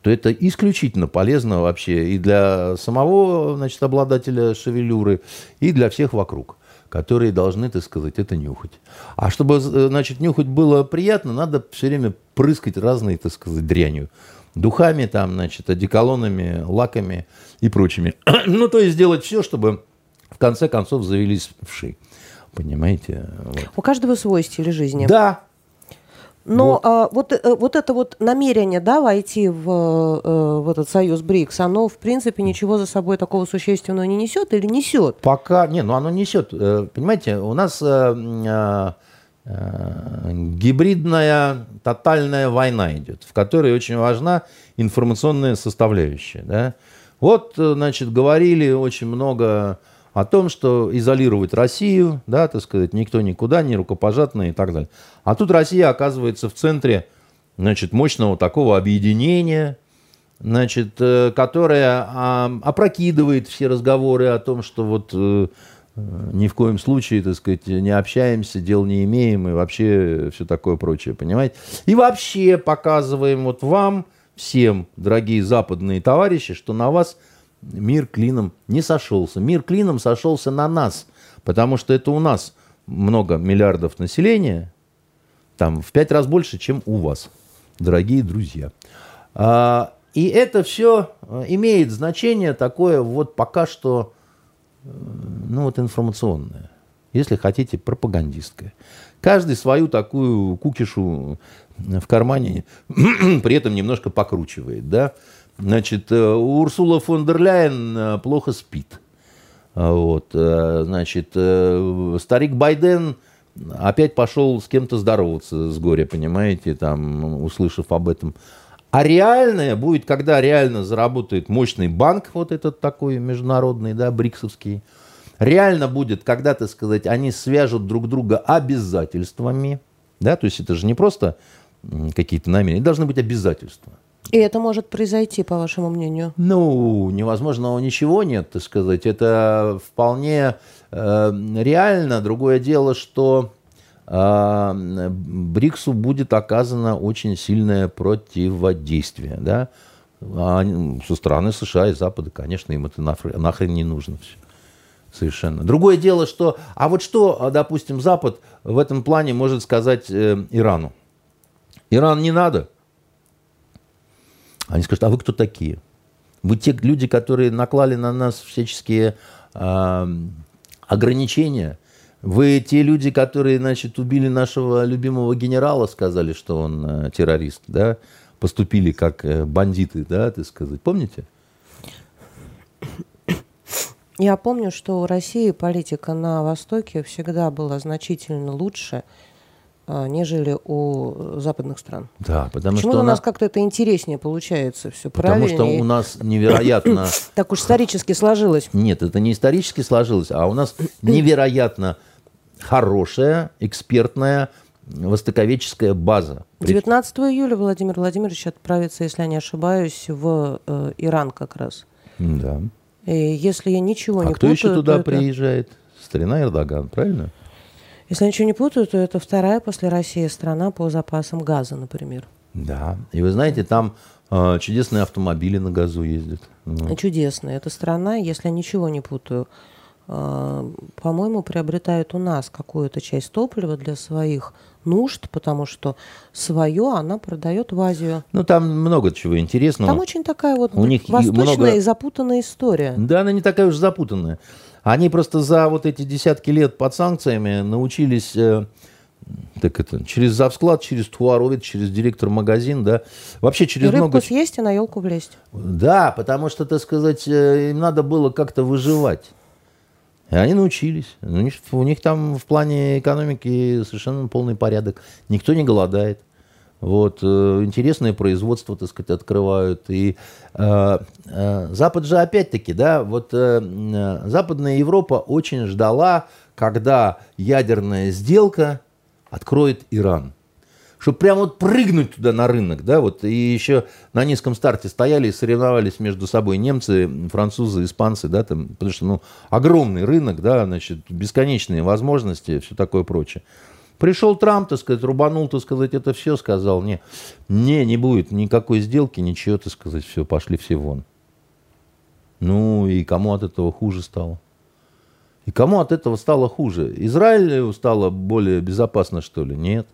S2: то это исключительно полезно вообще и для самого значит, обладателя шевелюры, и для всех вокруг, которые должны, так сказать, это нюхать. А чтобы значит, нюхать было приятно, надо все время прыскать разной, так сказать, дрянью. Духами, там, значит, одеколонами, лаками и прочими. [clears throat] ну, то есть сделать все, чтобы в конце концов завелись вши. Понимаете?
S1: Вот. У каждого свой стиль жизни.
S2: Да,
S1: но вот. А, вот, э, вот это вот намерение, да, войти в, э, в этот союз БРИКС, оно, в принципе, ничего за собой такого существенного не несет или несет?
S2: Пока, не, ну оно несет. Э, понимаете, у нас гибридная тотальная война идет, в которой очень важна информационная составляющая. Да? Вот, значит, говорили очень много о том, что изолировать Россию, да, так сказать, никто никуда, не рукопожатный и так далее. А тут Россия оказывается в центре, значит, мощного такого объединения, значит, э, которое а, опрокидывает все разговоры о том, что вот э, ни в коем случае, так сказать, не общаемся, дел не имеем и вообще все такое прочее, понимаете? И вообще показываем вот вам, всем, дорогие западные товарищи, что на вас – мир клином не сошелся. Мир клином сошелся на нас, потому что это у нас много миллиардов населения, там в пять раз больше, чем у вас, дорогие друзья. А, и это все э, имеет значение такое вот пока что, э, ну вот информационное, если хотите, пропагандистское. Каждый свою такую кукишу в кармане [clears throat] при этом немножко покручивает, да. Значит, э, Урсула фон дер Ляйен э, плохо спит. А вот, э, значит, старик Байден опять пошел с кем-то здороваться с горя, понимаете, там, услышав об этом. А реальное будет, когда реально заработает мощный банк, вот этот такой международный, да, бриксовский. Реально будет, когда, так сказать, они свяжут друг друга обязательствами, да, то есть это же не просто какие-то намерения, должны быть обязательства.
S1: И это может произойти, по вашему мнению?
S2: Ну, невозможного ничего нет, так сказать. Это вполне э, реально. Другое дело, что БРИКСу будет оказано очень сильное противодействие. Да? А со стороны США и Запада, конечно, им это нахрен, не нужно все. Совершенно. Другое дело, что... А вот что, допустим, Запад в этом плане может сказать э, Ирану? Иран не надо. Они скажут, а вы кто такие? Вы те люди, которые наклали на нас всяческие э, ограничения. Вы те люди, которые, значит, убили нашего любимого генерала, сказали, что он э, террорист, да? Поступили как э, бандиты, да, ты сказать. Помните?
S1: Я помню, что у России политика на Востоке всегда была значительно лучше, а, нежели у западных стран.
S2: Да, потому
S1: Почему
S2: что
S1: у нас как-то это интереснее получается, все
S2: Потому что у нас невероятно... [coughs]
S1: Так уж исторически сложилось.
S2: Нет, это не исторически сложилось, а у нас невероятно хорошая, экспертная, востоковедческая база.
S1: 19 июля Владимир Владимирович отправится, если я не ошибаюсь, в э, Иран как раз.
S2: Да.
S1: И если я ничего
S2: а
S1: не
S2: кто
S1: путаю,
S2: еще туда приезжает? Старина Эрдоган, правильно?
S1: Если я ничего не путаю, то это вторая после России страна по запасам газа, например.
S2: Да. И вы знаете, там э, чудесные автомобили на газу ездят.
S1: Ну. Чудесные. Эта страна, если я ничего не путаю, по-моему, приобретает у нас какую-то часть топлива для своих нужд, потому что свое она продает в Азию.
S2: Ну, там много чего интересного.
S1: Там очень такая вот у них восточная много... и запутанная история.
S2: Да, она не такая уж запутанная. Они просто за вот эти десятки лет под санкциями научились э, так это, через завсклад, через туаровит, через директор магазин, да, вообще через
S1: и рыбку
S2: много...
S1: съесть и на елку влезть.
S2: Да, потому что, так сказать, э, им надо было как-то выживать. И они научились. У них, у них там в плане экономики совершенно полный порядок. Никто не голодает. Вот, э, интересное производство, так сказать, открывают. И э, э, Запад же опять-таки, да, вот э, э Западная Европа очень ждала, когда ядерная сделка откроет Иран чтобы прямо вот прыгнуть туда на рынок, да, вот, и еще на низком старте стояли и соревновались между собой немцы, французы, испанцы, да, там, потому что, ну, огромный рынок, да, значит, бесконечные возможности, все такое прочее. Пришел Трамп, так сказать, рубанул, так сказать, это все, сказал, не, не, не будет никакой сделки, ничего, так сказать, все, пошли все вон. Ну, и кому от этого хуже стало? И кому от этого стало хуже? Израилю стало более безопасно, что ли? Нет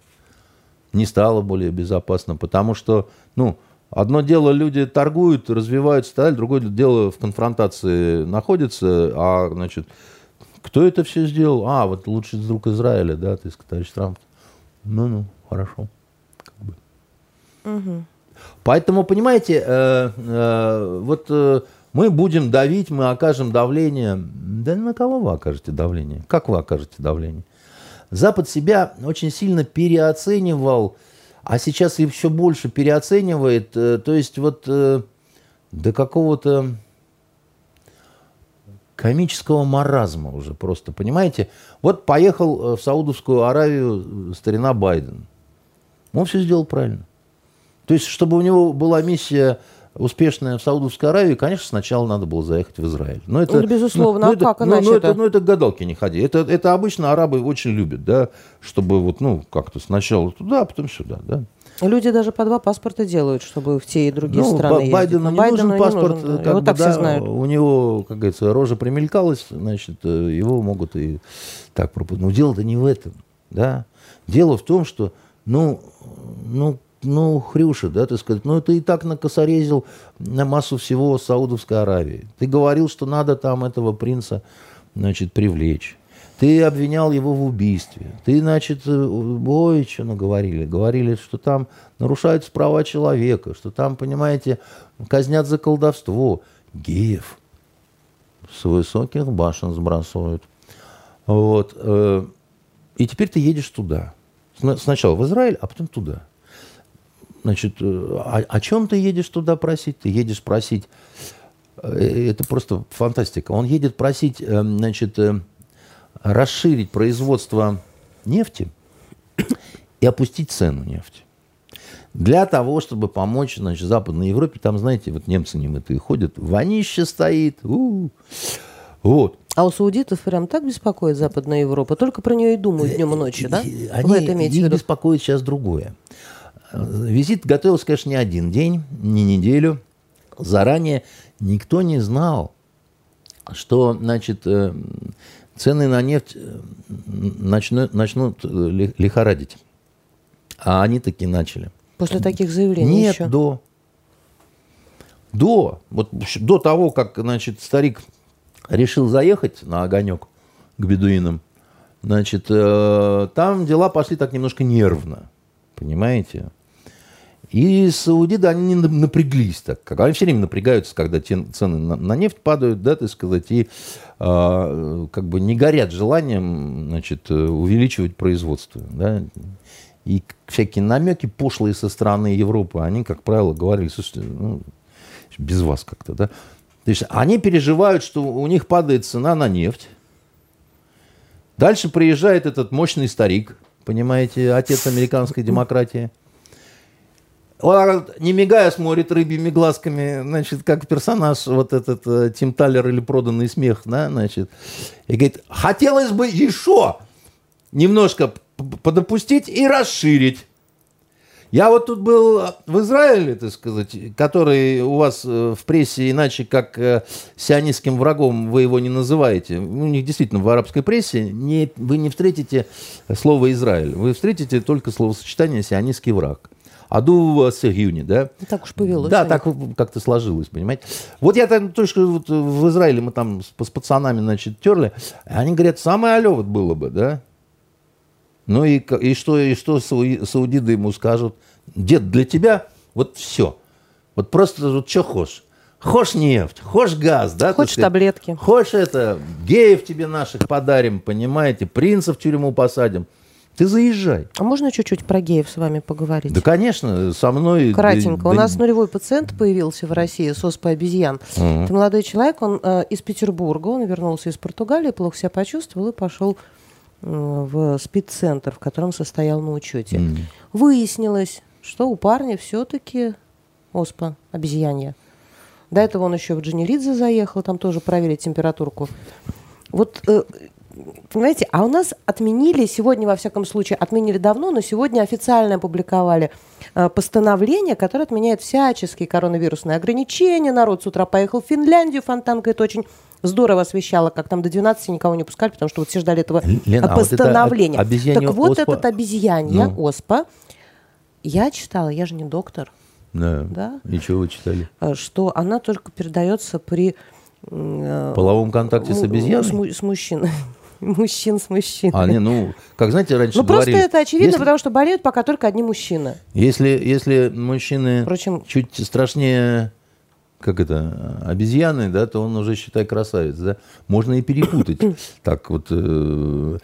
S2: не стало более безопасно, потому что, ну, одно дело люди торгуют, развиваются, так другое дело в конфронтации находятся, а, значит, кто это все сделал? А, вот лучший друг Израиля, да, ты, товарищ Трамп. Ну-ну, хорошо. Как бы. угу. Поэтому, понимаете, э, э, вот э, мы будем давить, мы окажем давление. Да на кого вы окажете давление? Как вы окажете давление? Запад себя очень сильно переоценивал, а сейчас еще больше переоценивает. Э, то есть вот э, до какого-то комического маразма уже просто, понимаете? Вот поехал э, в Саудовскую Аравию старина Байден. Он все сделал правильно. То есть, чтобы у него была миссия успешная в Саудовской Аравии, конечно, сначала надо было заехать в Израиль. Но это,
S1: ну, безусловно,
S2: ну,
S1: а
S2: ну,
S1: как
S2: это,
S1: иначе?
S2: Ну, это, ну, это гадалки не ходи. Это, это обычно арабы очень любят, да, чтобы вот, ну, как-то сначала туда, а потом сюда, да.
S1: Люди даже по два паспорта делают, чтобы в те и другие ну, страны
S2: Байдену ездить. не Байдену нужен паспорт, не нужен, как
S1: его
S2: бы,
S1: так
S2: да,
S1: все знают.
S2: У него, как говорится, рожа примелькалась, значит, э, его могут и так пропустить. Но дело-то не в этом, да. Дело в том, что, ну, ну, ну, Хрюша, да, ты сказать, ну, ты и так накосорезил на массу всего Саудовской Аравии. Ты говорил, что надо там этого принца, значит, привлечь. Ты обвинял его в убийстве. Ты, значит, э, ой, что наговорили. Говорили, что там нарушаются права человека, что там, понимаете, казнят за колдовство. Геев с высоких башен сбрасывают. Вот. Э, и теперь ты едешь туда. Сначала в Израиль, а потом туда. Значит, э, о, о чем ты едешь туда просить? Ты едешь просить, э, это просто фантастика. Он едет просить, э, значит, расширить производство нефти и опустить цену нефти. Для того, чтобы помочь, значит, Западной Европе, там, знаете, вот немцы немытые ходят, вонище стоит, у-у-у. вот.
S1: А у саудитов прям так беспокоит Западная Европа? Только про нее и думают днем и ночью, да?
S2: Они, Вы это имеете их беспокоит сейчас другое. Визит готовился, конечно, не один день, не неделю. Заранее никто не знал, что, значит, э, цены на нефть э, начнут, начнут э, лихорадить. А они таки начали.
S1: После таких заявлений
S2: Нет,
S1: еще?
S2: до. До. Вот до того, как, значит, старик решил заехать на огонек к бедуинам, значит, там дела пошли так немножко нервно. Понимаете? И саудиты, они не напряглись так. Они все время напрягаются, когда цены на нефть падают, да, так сказать, и э, как бы не горят желанием, значит, увеличивать производство, да. И всякие намеки пошлые со стороны Европы, они, как правило, говорили, слушайте, ну, без вас как-то, да. То есть они переживают, что у них падает цена на нефть. Дальше приезжает этот мощный старик, понимаете, отец американской демократии – он, не мигая, смотрит рыбьими глазками, значит, как персонаж вот этот э, Тим Талер или проданный смех, да, значит. И говорит, хотелось бы еще немножко подопустить и расширить. Я вот тут был в Израиле, так сказать, который у вас э, в прессе иначе как э, сионистским врагом вы его не называете. У них действительно в арабской прессе не, вы не встретите слово Израиль. Вы встретите только словосочетание сионистский враг. Аду Сегюни, да?
S1: Так уж повелось.
S2: Да, так как-то сложилось, понимаете. Вот я там точно вот в Израиле мы там с, с пацанами, значит, терли, они говорят, самое алё вот было бы, да? Ну и, и что, и что саудиды ему скажут? Дед, для тебя вот все. Вот просто вот что хочешь. Хошь нефть, хошь газ, да?
S1: Хочешь таблетки.
S2: Хочешь это, геев тебе наших подарим, понимаете, принцев в тюрьму посадим. Ты заезжай.
S1: А можно чуть-чуть про геев с вами поговорить?
S2: Да, конечно, со мной...
S1: Кратенько.
S2: Да,
S1: У нас нулевой пациент появился в России с оспой обезьян.
S2: Мгм.
S1: Это молодой человек, он э, из Петербурга, он вернулся из Португалии, плохо себя почувствовал и пошел э, в спид-центр, в котором состоял на учете.
S2: М.
S1: Выяснилось, что у парня все-таки оспа обезьянья. До этого он еще в Дженеридзе заехал, там тоже проверить температурку. Вот, э, понимаете, а у нас отменили, сегодня, во всяком случае, отменили давно, но сегодня официально опубликовали э, постановление, которое отменяет всяческие коронавирусные ограничения. Народ с утра поехал в Финляндию, Фонтанка это очень здорово освещало, как там до 12 никого не пускали, потому что вот все ждали этого
S2: Лена,
S1: э,
S2: а вот это
S1: постановления. так вот
S2: оспа-
S1: этот обезьянья
S2: Ну.
S1: оспа, я читала, я же не доктор,
S2: Да.
S1: Да.
S2: И чего вы читали?
S1: э, что она только передается при э,
S2: половом контакте с обезьяной?
S1: С, с мужчиной. Мужчин с мужчиной.
S2: А, не, ну, как знаете, раньше
S1: ну, просто
S2: говорили...
S1: это очевидно,
S2: если,
S1: потому что болеют пока только одни мужчины.
S2: если, если мужчины
S1: Впрочем-
S2: чуть страшнее, как это, обезьяны, да, то он уже, считай, красавец, да. Можно и перепутать. [coughs] Так вот, э,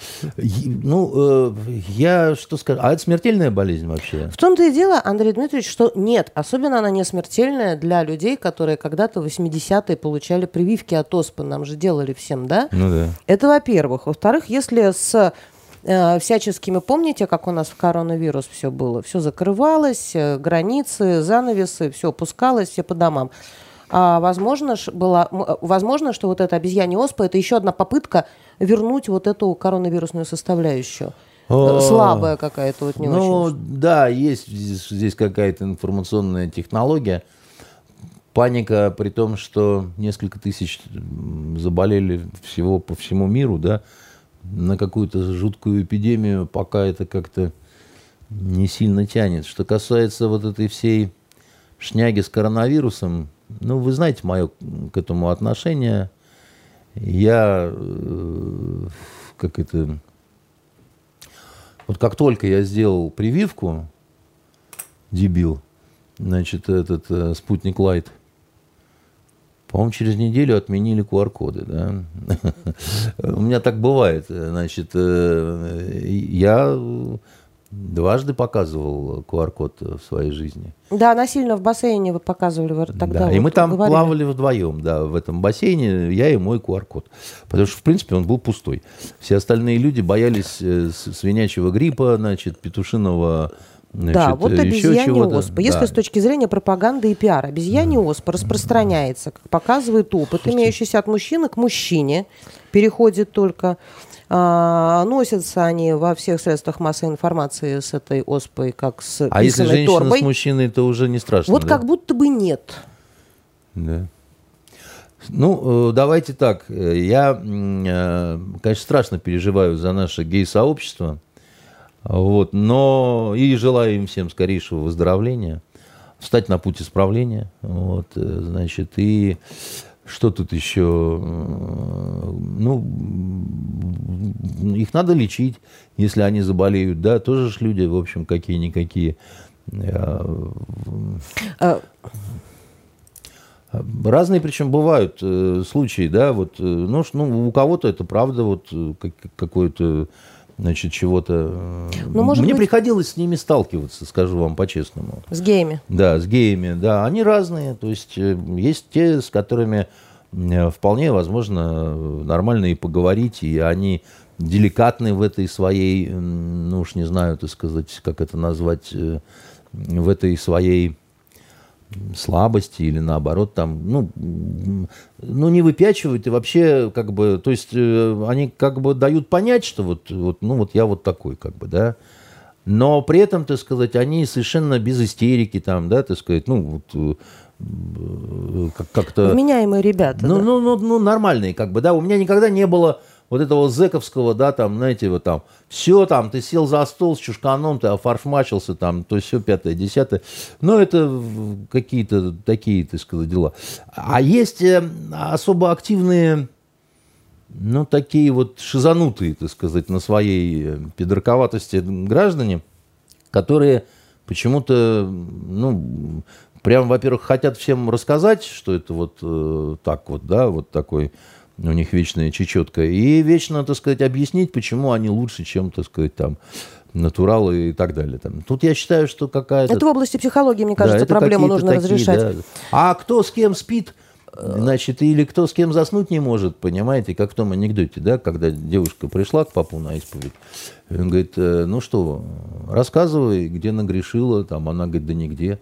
S2: ну, э, я что скажу, а это смертельная болезнь вообще?
S1: В том-то и дело, Андрей Дмитриевич, что нет, особенно она не смертельная для людей, которые когда-то в 80-е получали прививки от оспы. Нам же делали всем, да?
S2: Ну да.
S1: Это во-первых. Во-вторых, если с э, всяческими, помните, как у нас в коронавирус все было? Все закрывалось, э, границы, занавесы, все опускалось, все по домам. А возможно, была, э, возможно, что вот эта обезьянья оспа это еще одна попытка вернуть вот эту коронавирусную составляющую. Э, Слабая какая-то, вот не
S2: ну,
S1: очень.
S2: да, есть здесь, какая-то информационная технология. Паника, при том, что несколько тысяч заболели всего по всему миру, да, на какую-то жуткую эпидемию, пока это как-то не сильно тянет. Что касается вот этой всей шняги с коронавирусом, ну, вы знаете мое к этому отношение. Я, э, как это, вот как только я сделал прививку, дебил, значит, этот э, спутник Лайт, по-моему, через неделю отменили QR-коды, да. [laughs] У меня так бывает, значит, э, я дважды показывал QR-код в своей жизни.
S1: Да, насильно в бассейне вы показывали вы тогда.
S2: Да, и
S1: вот
S2: мы там
S1: говорили.
S2: плавали вдвоем, да, в этом бассейне, я и мой QR-код. Потому что, в принципе, он был пустой. Все остальные люди боялись э, свинячьего гриппа, значит, петушиного значит,
S1: да, вот
S2: э, еще
S1: обезьянья
S2: чего-то.
S1: оспа. Если
S2: Да.
S1: с точки зрения пропаганды и пиара, обезьянья оспа распространяется, как показывает опыт, имеющийся от мужчины к мужчине, переходит только. А, носятся они во всех средствах массовой информации с этой оспой, как с
S2: А если женщина
S1: торбой.
S2: с мужчиной, то уже не страшно,
S1: Вот
S2: да?
S1: как будто бы нет.
S2: Да. Ну, э, давайте так. Я, э, конечно, страшно переживаю за наше гей-сообщество. Вот, но и желаю им всем скорейшего выздоровления, встать на путь исправления. Вот, э, значит, и что тут еще? Ну, их надо лечить, если они заболеют, да, тоже ж люди, в общем, какие-никакие. Э, Разные, причем бывают э, случаи, да, вот, э, ну, ну, у кого-то это правда, вот, э, как- какое-то, значит, чего-то. э,
S1: Ну, может
S2: Мне
S1: быть-
S2: приходилось с ними сталкиваться, скажу вам по-честному.
S1: С геями.
S2: Да, с геями, да, они разные, то есть э, есть те, с которыми э, вполне возможно нормально и поговорить, и они деликатны в этой своей, ну уж не знаю, так сказать, как это назвать, в этой своей слабости или наоборот там, ну, ну не выпячивают и вообще как бы, то есть э, они как бы дают понять, что вот, вот, ну вот я вот такой как бы, да, но при этом, так сказать, они совершенно без истерики там, да, так сказать, ну вот э, э, как- как-то...
S1: Вменяемые ребята.
S2: Ну,
S1: да.
S2: ну, ну, ну, нормальные, как бы, да. У меня никогда не было вот этого зэковского, да, там, знаете, вот там, все там, ты сел за стол с чушканом, ты офаршмачился там, то все пятое, десятое. Ну, это какие-то такие, так сказать, дела. А есть э, особо активные, ну, такие вот шизанутые, так сказать, на своей э, пидорковатости граждане, которые почему-то, ну, прям, во-первых, хотят всем рассказать, что это вот э, так вот, да, вот такой у них вечная чечетка, и вечно, так сказать, объяснить, почему они лучше, чем, так сказать, там, натуралы и так далее. Там. Тут я считаю, что какая-то...
S1: Это в области психологии, мне кажется,
S2: да,
S1: проблему нужно такие, разрешать. Да.
S2: А кто с кем спит, значит, или кто с кем заснуть не может, понимаете, как в том анекдоте, да, когда девушка пришла к папу на исповедь, он говорит, «Э, ну что, рассказывай, где нагрешила, там, она говорит, да нигде.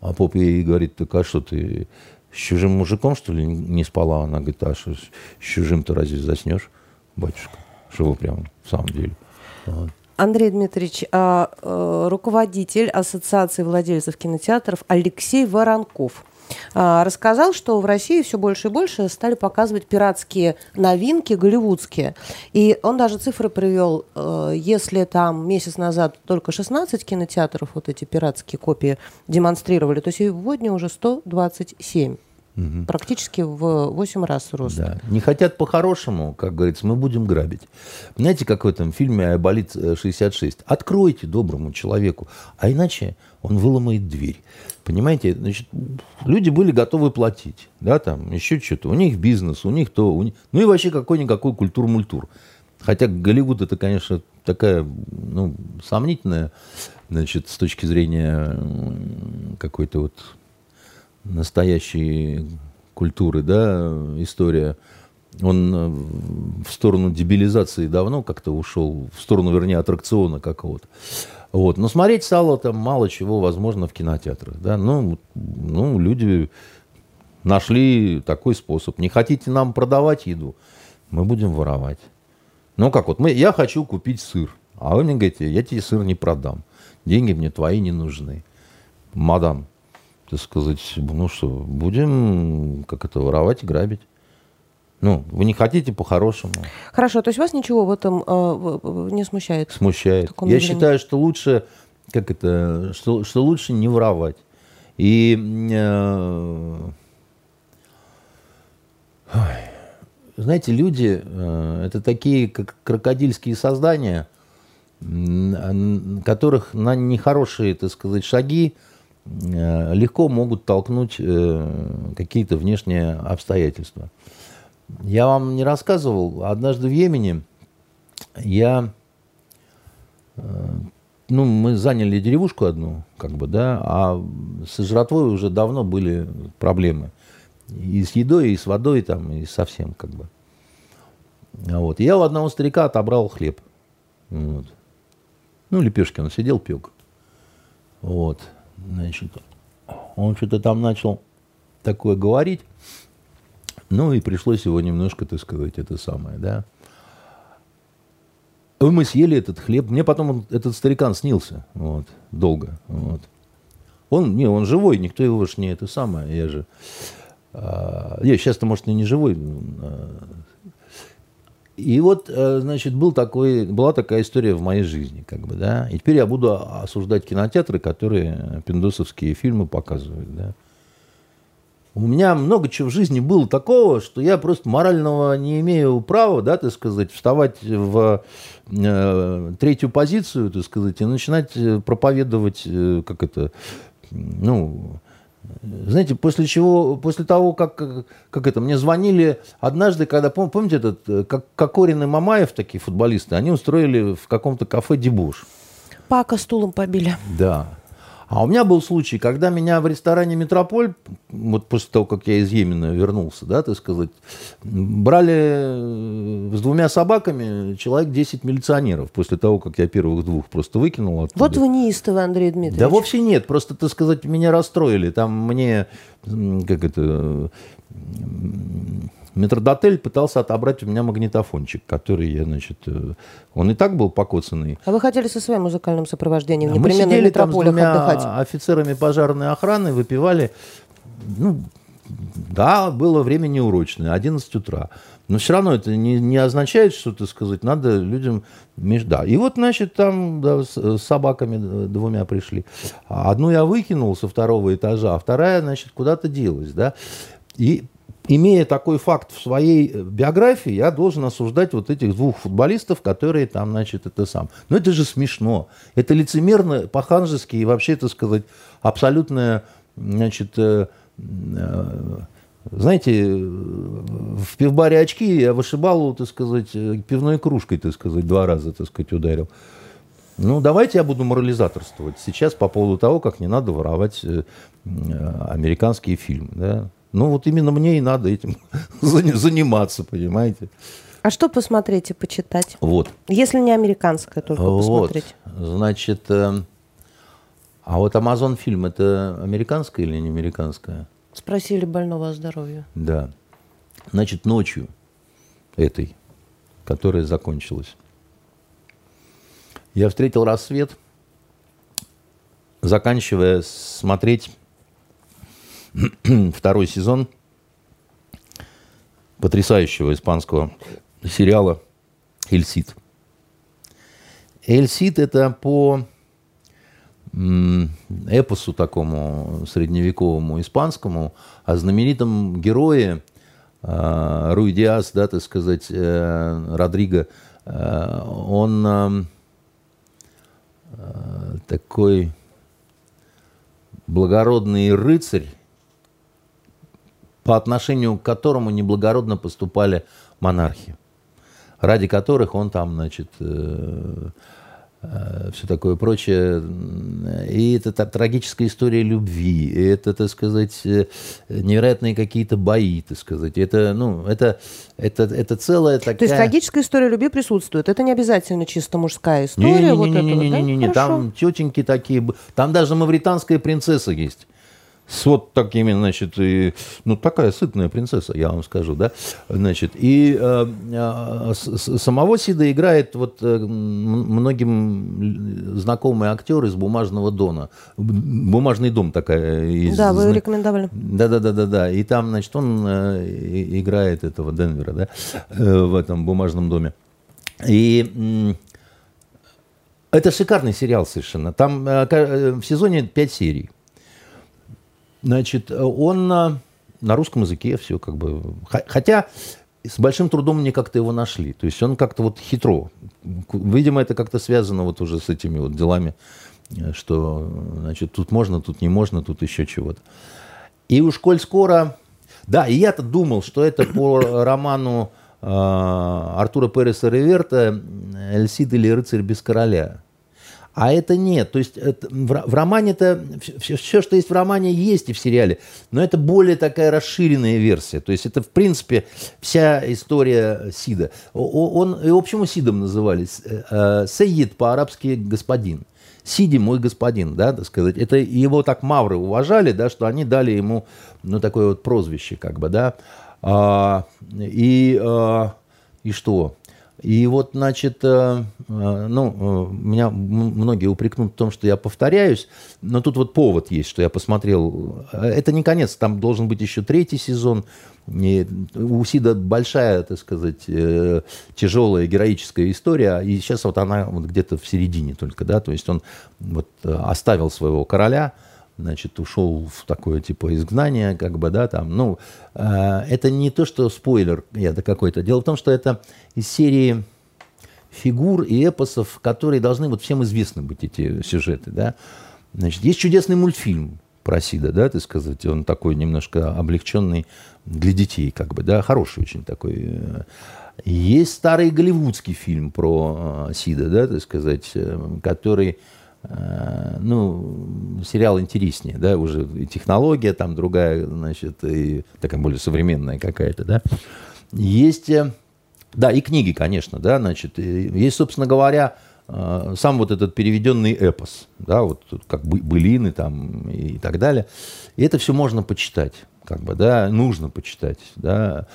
S2: А поп ей говорит, так а что ты с чужим мужиком, что ли, не спала? Она говорит, а что, с чужим-то разве заснешь, батюшка? Что вы прям в самом деле?
S1: Вот. Андрей Дмитриевич, а, а, руководитель Ассоциации владельцев кинотеатров Алексей Воронков рассказал, что в России все больше и больше стали показывать пиратские новинки голливудские. И он даже цифры привел, а, если там месяц назад только 16 кинотеатров вот эти пиратские копии демонстрировали, то сегодня уже 127. Угу. Практически в 8 раз рост.
S2: Да. Не хотят по-хорошему, как говорится, мы будем грабить. Знаете, как в этом фильме «Айболит 66»? Откройте доброму человеку, а иначе он выломает дверь. Понимаете, значит, люди были готовы платить, да, там, еще что-то. У них бизнес, у них то, у них... ну и вообще какой-никакой культур-мультур. Хотя Голливуд это, конечно, такая, ну, сомнительная, значит, с точки зрения какой-то вот настоящей культуры, да, история, он э, в сторону дебилизации давно как-то ушел, в сторону, вернее, аттракциона какого-то. Вот. Но смотреть стало там мало чего возможно в кинотеатрах. Да? Ну, ну, люди нашли такой способ. Не хотите нам продавать еду? Мы будем воровать. Ну как вот, мы, я хочу купить сыр. А вы мне говорите, я тебе сыр не продам. Деньги мне твои не нужны. Мадам, так сказать, ну что, будем, как это, воровать и грабить. Ну, вы не хотите по-хорошему.
S1: Хорошо, то есть вас ничего в этом э, не смущает?
S2: Смущает. Я времени? считаю, что лучше, как это, что, что лучше не воровать. И э, знаете, люди э, это такие, как крокодильские создания, которых на нехорошие, так сказать, шаги Э, легко могут толкнуть э, какие-то внешние обстоятельства. Я вам не рассказывал, однажды в Йемене я, э, ну, мы заняли деревушку одну, как бы, да, а с жратвой уже давно были проблемы. И с едой, и с водой, там, и совсем, как бы. Вот. я у одного старика отобрал хлеб. Вот. Ну, лепешки он сидел, пек. Вот. Значит, он что-то там начал такое говорить. Ну и пришлось его немножко, так сказать, это самое, да. И мы съели этот хлеб. Мне потом этот старикан снился, вот, долго, вот. Он, не, он живой, никто его ж не это самое, я же... А, я сейчас-то, может, и не живой, а, и вот, э, значит, был такой, была такая история в моей жизни, как бы, да. И теперь я буду осуждать кинотеатры, которые пиндосовские фильмы показывают, да. У меня много чего в жизни было такого, что я просто морального не имею права, да, так сказать, вставать в э, третью позицию, так сказать, и начинать э, проповедовать, э, как это, ну, знаете, после чего, после того, как, как это, мне звонили однажды, когда, помните, этот, э, как Кокорин и Мамаев, такие футболисты, они устроили в каком-то кафе дебуш.
S1: Пака стулом побили.
S2: Да. А у меня был случай, когда меня в ресторане «Метрополь», вот после того, как я из Йемена вернулся, да, так сказать, брали э, с двумя собаками человек 10 милиционеров после того, как я первых двух просто выкинул оттуда.
S1: Вот вы неистовый, Андрей Дмитриевич.
S2: Да вовсе нет, просто, так сказать, меня расстроили. Там мне, как это, Метродотель пытался отобрать у меня магнитофончик, который я, значит, э, он и так был покоцанный.
S1: А вы хотели со своим музыкальным сопровождением а непременно Мы сидели
S2: там с двумя отдыхать? офицерами пожарной охраны, выпивали. Ну, да, было время неурочное, 11 утра. Но все равно это не, не означает, что, так сказать, надо людям... Да, и вот, значит, там да, с, с собаками двумя пришли. Одну я выкинул со второго этажа, а вторая, значит, куда-то делась, да. И имея такой факт в своей э, биографии, я должен осуждать вот этих двух футболистов, которые там, значит, это сам. Но это же смешно. Это лицемерно, по-ханжески и вообще, это сказать, абсолютная значит, э, э, знаете, в пивбаре очки я вышибал, так сказать, пивной кружкой, так сказать, два раза, так сказать, ударил. Ну, давайте я буду морализаторствовать сейчас по поводу того, как не надо воровать американские фильмы. Да? Ну, вот именно мне и надо этим [laughs] заниматься, понимаете.
S1: А что посмотреть и почитать?
S2: Вот.
S1: Если не американское, только
S2: вот.
S1: посмотреть.
S2: Значит, э, а вот Amazon фильм это американское или не американское?
S1: Спросили больного о здоровье.
S2: Да. Значит, ночью этой, которая закончилась, я встретил рассвет, заканчивая смотреть [clears throat] второй сезон потрясающего испанского сериала «Эль Сид». «Эль Сид» — это по эпосу такому средневековому испанскому о знаменитом герое а, Руй Диас, да, так сказать, э, Родриго, э, он э, такой благородный рыцарь, по отношению к которому неблагородно поступали монархи, ради которых он там, значит, э, э, все такое прочее. И это так, трагическая история любви, и это, так сказать, э, невероятные какие-то бои, так сказать. Это, ну, это, это, это целая такая...
S1: То есть трагическая история любви присутствует. Это не обязательно чисто мужская история. Не, не,
S2: вот не, не, не, не, не, не, там тетеньки такие, там даже мавританская принцесса есть с вот такими, значит, и, ну, такая сытная принцесса, я вам скажу, да, значит, и э, э, с, самого Сида играет вот э, многим знакомый актер из «Бумажного дона», «Бумажный дом» такая. Из,
S1: да, вы рекомендовали.
S2: Да-да-да-да-да, и там, значит, он э, играет этого Денвера, да, э, в этом «Бумажном доме». И это шикарный сериал совершенно. Там э, э в сезоне 5 серий. Значит, он на, на русском языке все как бы... Хотя с большим трудом мне как-то его нашли. То есть он как-то вот хитро. Видимо, это как-то связано вот уже с этими вот делами, э, что, значит, тут можно, тут не можно, тут еще чего-то. И уж коль скоро... Да, и я-то думал, что это по роману э, Артура Переса Реверта «Эльсид или рыцарь без короля». А это нет. То есть это, в, в романе-то все, все, что есть в романе, есть и в сериале. Но это более такая расширенная версия. То есть это, в принципе, вся история Сида. Он, его почему Сидом называли? Э, э, Саид по-арабски господин. Сиди мой господин, да, так сказать. Это его так мавры уважали, да, что они дали ему, ну, такое вот прозвище, как бы, да. А, и, а, и что? И вот, значит, э, э, ну, э, меня многие упрекнут в том, что я повторяюсь, но тут вот повод есть, что я посмотрел. Это не конец, там должен быть еще третий сезон. И у Сида большая, так сказать, тяжелая героическая история, и сейчас вот она вот где-то в середине только, да, то есть он вот оставил своего короля, значит, ушел в такое типа изгнание, как бы, да, там, ну, э, это не то, что спойлер это какой-то. Дело в том, что это из серии фигур и эпосов, которые должны вот всем известны быть эти сюжеты, да. Значит, есть чудесный мультфильм про Сида, да, ты сказать, он такой немножко облегченный для детей, как бы, да, хороший очень такой. Есть старый голливудский фильм про э, Сида, да, так сказать, э, который Э, ну, сериал интереснее, да, уже и технология там другая, значит, и такая более современная какая-то, да. Есть, э, да, и книги, конечно, да, значит, есть, собственно говоря, э, сам вот этот переведенный эпос, да, вот как былины там и так далее. И это все можно почитать, как бы, да, нужно почитать, да.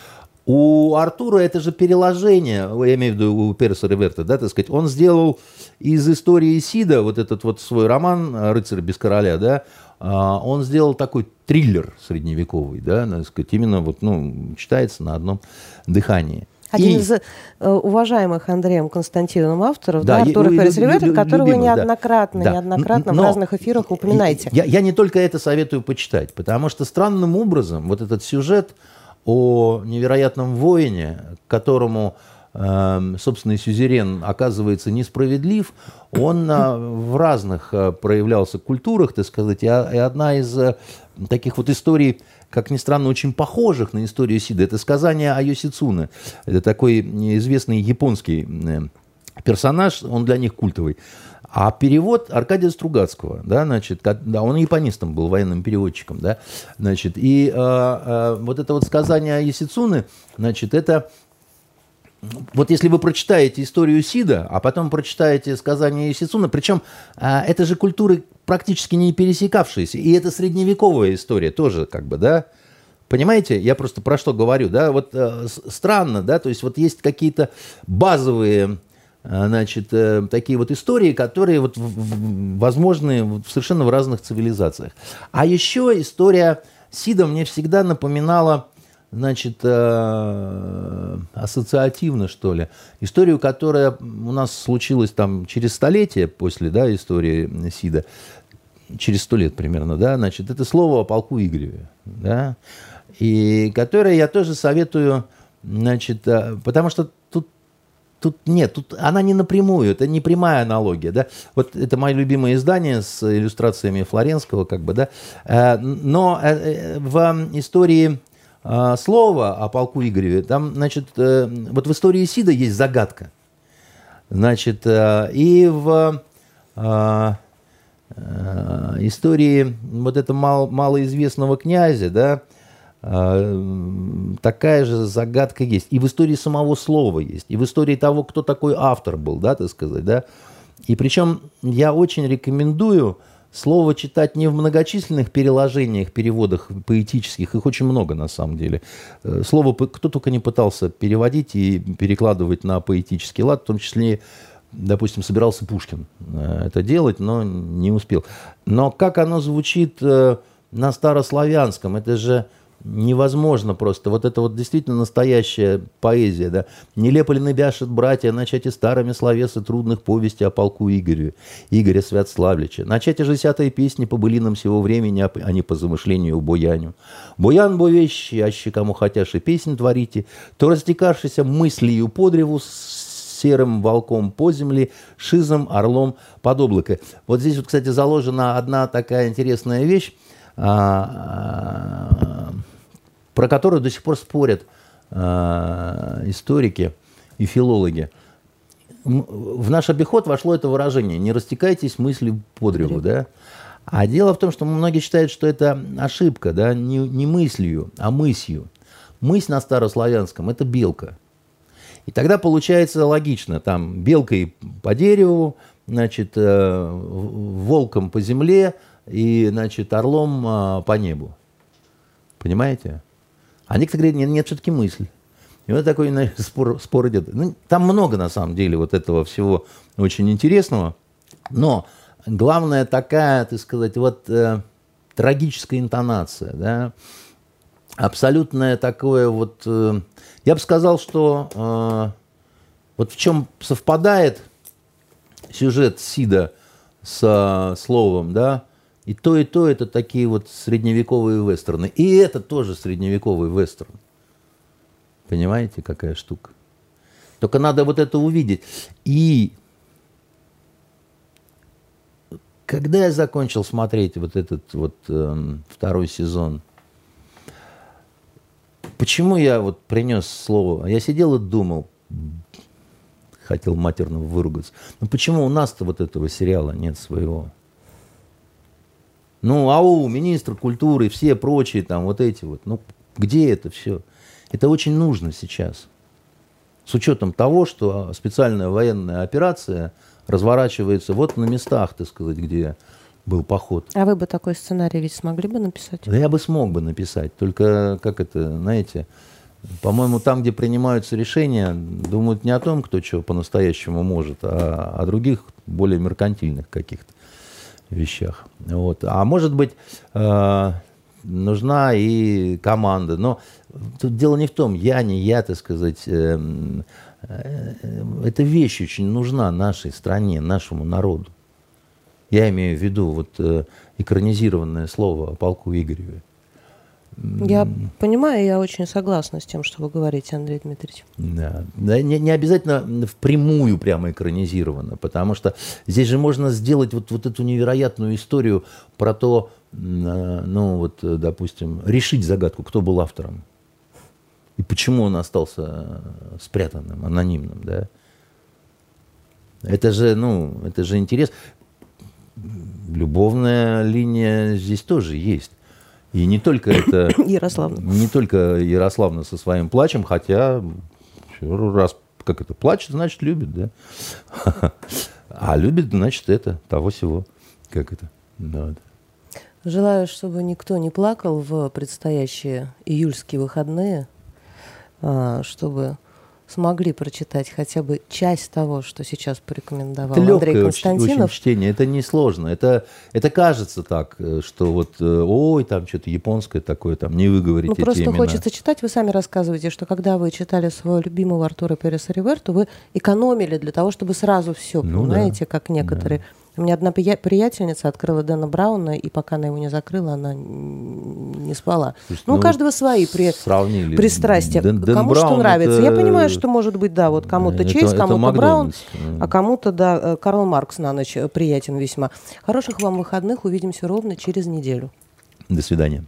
S2: У Артура это же переложение, я имею в виду у Переса Реверта, да, так сказать, он сделал из истории Сида, вот этот вот свой роман «Рыцарь без короля», да, а, он сделал такой триллер средневековый, да, так сказать, именно вот, ну, читается на одном дыхании.
S1: Один и... из э, уважаемых Андреем Константиновым авторов, да, да Артура Перес Ревертер, которого вы неоднократно, да. неоднократно Но в разных эфирах упоминаете.
S2: Я, я не только это советую почитать, потому что странным образом вот этот сюжет, о невероятном воине, которому э, э, собственный сюзерен оказывается несправедлив, он э, в разных э, проявлялся культурах, так сказать, и, одна из э, таких вот историй, как ни странно, очень похожих на историю Сида, это сказание о Йосицуне. Это такой известный японский персонаж, он для них культовый. А перевод Аркадия Стругацкого, да, значит, да, он японистом был, военным переводчиком, да, значит, и э, э, вот это вот сказание о Исицуне, значит, это вот если вы прочитаете историю Сида, а потом прочитаете сказание Исицуна, причем э, это же культуры практически не пересекавшиеся, и это средневековая история тоже, как бы, да, Понимаете, я просто про что говорю, да, вот э, странно, да, то есть вот есть какие-то базовые а, значит, э, такие вот истории, которые вот возможны совершенно в разных цивилизациях. А еще история Сида мне всегда напоминала, значит, э, ассоциативно, что ли, историю, которая у нас случилась там через столетие после, да, истории Сида, через сто лет примерно, да, значит, это слово о полку Игореве, да, и которое я тоже советую, значит, э, потому что Тут нет, тут она не напрямую, это не прямая аналогия, да. Вот это мое любимое издание с иллюстрациями Флоренского, как бы, да. Э, но э, э, в истории слова о полку Игореве, там, значит, вот в истории Сида есть загадка. Значит, и в истории вот этого мало, малоизвестного князя, да, такая же загадка есть. И в истории самого слова есть, и в истории того, кто такой автор был, да, так сказать, да. И причем я очень рекомендую слово читать не в многочисленных переложениях, переводах поэтических, их очень много на самом деле. Э, слово кто только не пытался переводить и перекладывать на поэтический лад, в том числе допустим, собирался Пушкин э, это делать, но не успел. Но как оно звучит э, на старославянском, это же невозможно просто. Вот это вот действительно настоящая поэзия, да. Нелепо ли набяшет братья начать и старыми словесы трудных повести о полку Игорю, Игоря Святславлича. Начать и десятые песни по былинам всего времени, а не по замышлению Буяню. Буян бо вещи, аще кому хотяшь и песнь творите, то растекавшийся мыслью по древу серым волком по земле, шизом, орлом под облако. Вот здесь вот, кстати, заложена одна такая интересная вещь. А, а, про которую до сих пор спорят э, историки и филологи. В наш обиход вошло это выражение «не растекайтесь мыслью по древу». Да? А дело в том, что многие считают, что это ошибка, да? не, не мыслью, а мысью. Мысь на старославянском – это белка. И тогда получается логично, там белкой по дереву, значит, э, волком по земле и, значит, орлом э, по небу. Понимаете? А некоторые говорят, нет, нет все-таки мысль. И вот такой [laughs] спор, спор идет. Ну, там много, на самом деле, вот этого всего очень интересного. Но главное такая, так сказать, вот э, трагическая интонация, да, абсолютное такое вот... Э, я бы сказал, что э, вот в чем совпадает сюжет Сида с словом, да, и то, и то это такие вот средневековые вестерны. И это тоже средневековый вестерн. Понимаете, какая штука? Только надо вот это увидеть. И когда я закончил смотреть вот этот вот э, второй сезон, почему я вот принес слово? Я сидел и думал, хотел матерно выругаться. Ну почему у нас-то вот этого сериала нет своего? Ну, АУ, министр культуры, все прочие там вот эти вот. Ну, где это все? Это очень нужно сейчас. С учетом того, что специальная военная операция разворачивается вот на местах, так сказать, где был поход.
S1: А вы бы такой сценарий ведь смогли бы написать?
S2: Да я бы смог бы написать. Только, как это, знаете, по-моему, там, где принимаются решения, думают не о том, кто чего по-настоящему может, а о других, более меркантильных каких-то вещах. Вот. А может быть, э, нужна и команда. Но тут дело не в том, я не я, так сказать. Э, э, эта вещь очень нужна нашей стране, нашему народу. Я имею в виду вот э, экранизированное слово о полку Игореве.
S1: Я понимаю, я очень согласна с тем, что вы говорите, Андрей Дмитриевич.
S2: Да, да не, не обязательно впрямую прямо экранизировано, потому что здесь же можно сделать вот, вот эту невероятную историю про то, ну вот, допустим, решить загадку, кто был автором и почему он остался спрятанным, анонимным, да. Это же, ну, это же интерес. Любовная линия здесь тоже есть. И не только это... [coughs]
S1: Ярославна.
S2: Не только Ярославна со своим плачем, хотя раз как это, плачет, значит, любит, да? [laughs] А любит, значит, это, того всего. Как это? Да.
S1: Желаю, чтобы никто не плакал в предстоящие июльские выходные, а, чтобы смогли прочитать хотя бы часть того, что сейчас порекомендовал это Андрей Константинов.
S2: Очень, чтение, это несложно. Это, это кажется так, э, что вот, э, ой, там что-то японское такое, там не выговорите
S1: Ну, просто
S2: имена.
S1: хочется читать. Вы сами рассказываете, что когда вы читали своего любимого Артура Переса Риверту, вы экономили для того, чтобы сразу все, ну, понимаете, да. как некоторые. Да. У меня одна приятельница открыла Дэна Брауна, и пока она его не закрыла, она не спала. Слушайте, ну, у ну, каждого свои при...
S2: сравнили.
S1: пристрастия. Дэн, Дэн кому Браун что нравится. Это... Я понимаю, что может быть, да, вот кому-то Чейз, кому-то Браун, а кому-то, да, э, Карл Маркс на ночь приятен весьма. Хороших вам выходных. Увидимся ровно через неделю.
S2: До свидания.